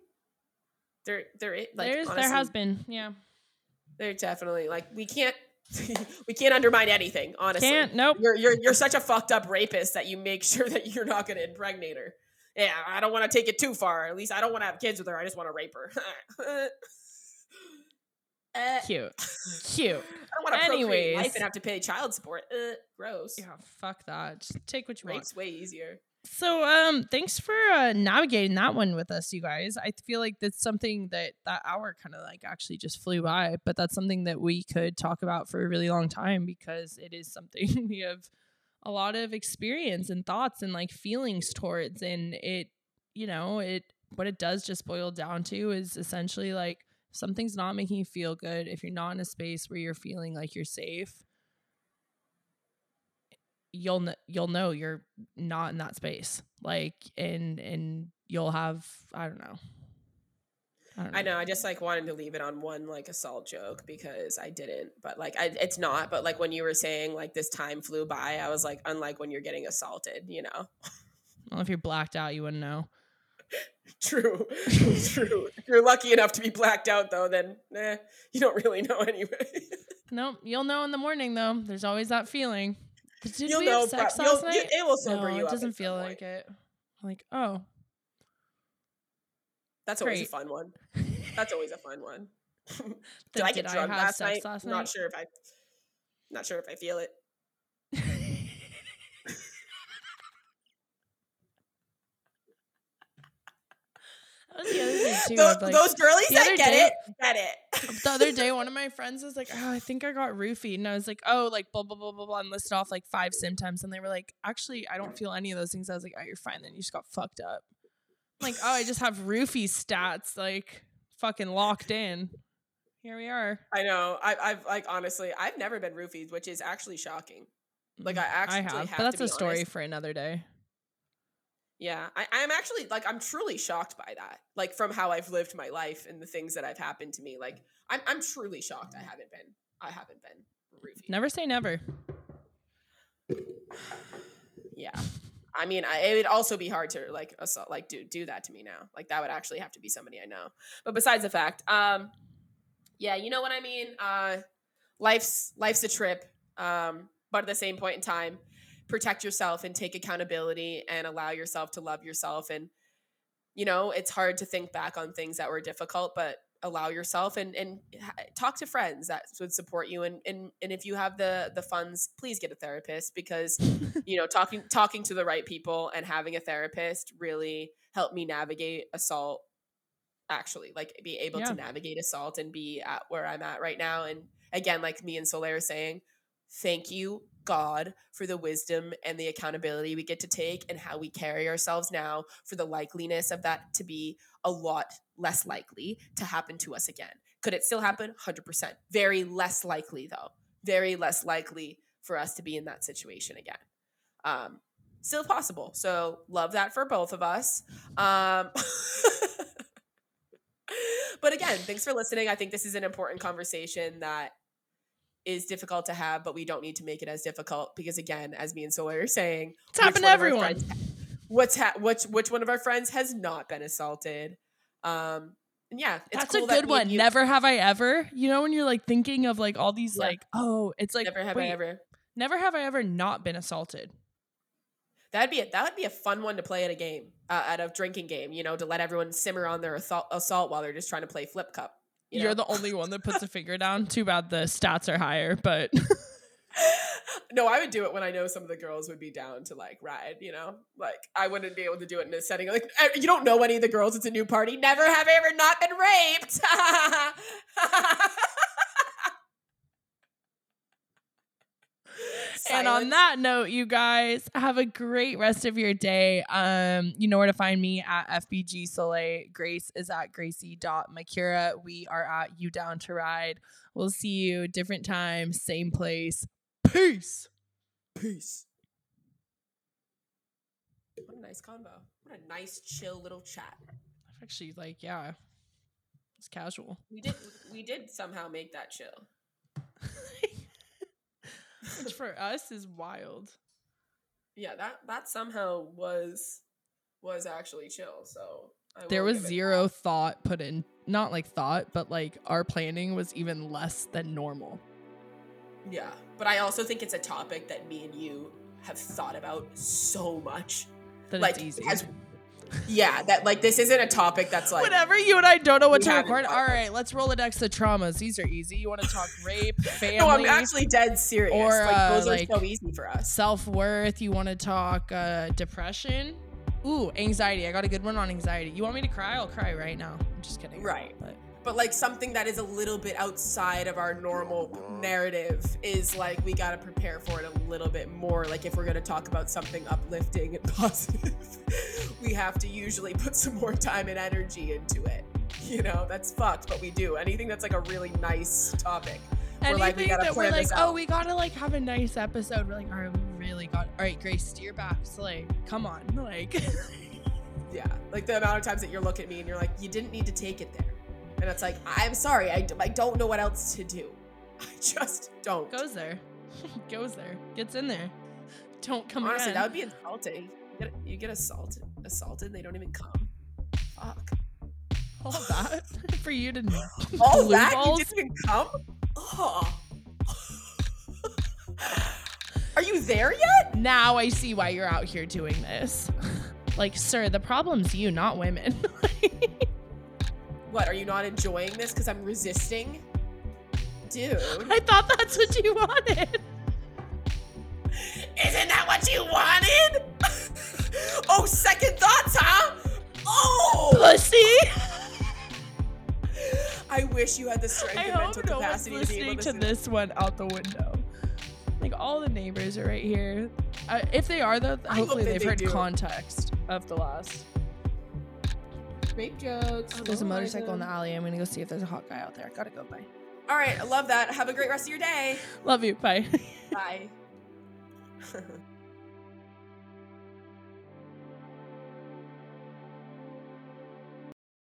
there there like There's honestly, there has been, yeah. there definitely like we can't we can't undermine anything honestly Can't nope. you're you're you're such a fucked up rapist that you make sure that you're not going to impregnate her yeah, I don't want to take it too far. At least I don't want to have kids with her. I just want to rape her. Uh, Cute. Cute. I don't want to procreate life and have to pay child support. Uh, gross. Yeah, fuck that. Just take what you want. Rape's way easier. So, um, thanks for uh, navigating that one with us, you guys. I feel like that's something that that hour kind of like actually just flew by, but that's something that we could talk about for a really long time because it is something we have a lot of experience and thoughts and like feelings towards, and it, you know, it what it does just boil down to is essentially like something's not making you feel good. If you're not in a space where you're feeling like you're safe, you'll kn- you'll know you're not in that space like and and you'll have i don't know i don't know I know. I just like wanted to leave it on one like assault joke because I didn't, but like I, it's not. But like when you were saying like this time flew by, I was like, unlike when you're getting assaulted, you know. well, if you're blacked out you wouldn't know True, true. If you're lucky enough to be blacked out, though, then eh, you don't really know anyway. nope you'll know in the morning though there's always that feeling did You'll we know, have sex you'll- last you- it will sober no, you it up doesn't feel point. like it like oh That's always a fun one. That's always a fun one. then Did I did get I have last night? last Not sure if I. Not sure if I feel it. That was the other thing too Those, like, those girlies that get day- it, get it. the other day, one of my friends was like, "Oh, I think I got roofied," and I was like, "Oh, like blah blah blah blah blah," and listed off like five symptoms, and they were like, "Actually, I don't feel any of those things." I was like, "Oh, you're fine. Then you just got fucked up." I'm like, "Oh, I just have roofie stats, like fucking locked in." Here we are. I know. I, I've like honestly, I've never been roofied, which is actually shocking. Like mm, I actually I have, have but that's a story honest. for another day. Yeah, I, I'm actually like I'm truly shocked by that. Like from how I've lived my life and the things that have happened to me. Like I'm I'm truly shocked. I haven't been. I haven't been roofied. Never say never. Yeah. I mean, I, it would also be hard to like assault, like do do that to me now. Like that would actually have to be somebody I know. But besides the fact, um, yeah, you know what I mean. Uh, life's life's a trip. Um, but at the same point in time, protect yourself and take accountability and allow yourself to love yourself. And you know, it's hard to think back on things that were difficult, but allow yourself and and talk to friends that would support you and and and if you have the the funds please get a therapist because you know talking talking to the right people and having a therapist really helped me navigate assault actually like be able Yeah. to navigate assault and be at where i'm at right now and again like me and soleil are saying thank you god for the wisdom and the accountability we get to take and how we carry ourselves now for the likeliness of that to be a lot less likely to happen to us again. Could it still happen? 100% very less likely though. Very less likely for us to be in that situation again. Um still possible. So love that for both of us. Um but again thanks for listening. I think this is an important conversation that is difficult to have but we don't need to make it as difficult because again as me and soleil are saying It's happened to one of our everyone. friends- what's ha- which which one of our friends has not been assaulted um and yeah it's That's cool a good and one. you- Never have I ever. You know when you're like thinking of like all these Yeah. like oh, it's like never have wait, i ever never have I ever not been assaulted. That'd be a, that would be a fun one to play at a game, uh, at a drinking game. You know, to let everyone simmer on their assault, assault while they're just trying to play flip cup. You You're know? the only one that puts a finger down. Too bad the stats are higher, but no, I would do it when I know some of the girls would be down to like ride. You know, like I wouldn't be able to do it in a setting like eh, you don't know any of the girls. It's a new party. Never have I ever not been raped. and on that note, you guys have a great rest of your day. Um, you know where to find me at FBG Soleil. Grace is at Gracie.Makura. We are at You Down to Ride. We'll see you different time, same place. Peace. Peace. What a nice combo. What a nice, chill little chat. Actually, like, yeah. It's casual. We did. We did somehow make that chill. Which for us is wild. Yeah, that that somehow was was actually chill. So I There was zero that. thought put in, not like thought, but like our planning was even less than normal. Yeah, but I also think it's a topic that me and you have thought about so much. That like it's easy. as yeah, that like this isn't a topic that's like Whenever you and I don't know what to record, all right, let's roll a dex the traumas. These are easy. You want to talk rape, family, No, I'm actually dead serious. Or, like uh, those like- are so easy for us. self worth. You want to talk uh, depression. Ooh, anxiety. I got a good one on anxiety. You want me to cry? I'll cry right now. I'm just kidding. Right. But But like something that is a little bit outside of our normal narrative is like we got to prepare for it a little bit more. Like if we're going to talk about something uplifting and positive, we have to usually put some more time and energy into it. You know, that's fucked, but we do. Anything that's like a really nice topic. We're anything like, we that we're like, oh, we gotta like have a nice episode. We're like, all right, we really got. All right, Grace, steer back, slay. Come on, like. Yeah. Like the amount of times that you're looking at me and you're like, you didn't need to take it there. And it's like, I'm sorry. I, d- I don't know what else to do. I just don't. goes there, goes there, gets in there. Don't come Honestly, again. that would be insulting. You get, you get assaulted, assaulted. They don't even come. Fuck. all that for you to know. All blue that balls? you didn't even come. Oh. Are you there yet? Now I see why you're out here doing this. like, sir, the problem's you, not women. What? Are you not enjoying this because I'm resisting? Dude, I thought that's what you wanted. isn't that what you wanted? oh, second thoughts, huh? Oh, Pussy. I wish you had the strength I and mental no capacity to be able to, to this one out the window. Like all the neighbors are right here. Uh, if they are, though, hopefully they've they heard do. context of the last. Rape jokes. Oh, there's a Oh, motorcycle in the alley. I'm gonna go see if there's a hot guy out there. I Gotta go. Bye. All right, I love that. Have a great rest of your day. Love you. Bye. Bye.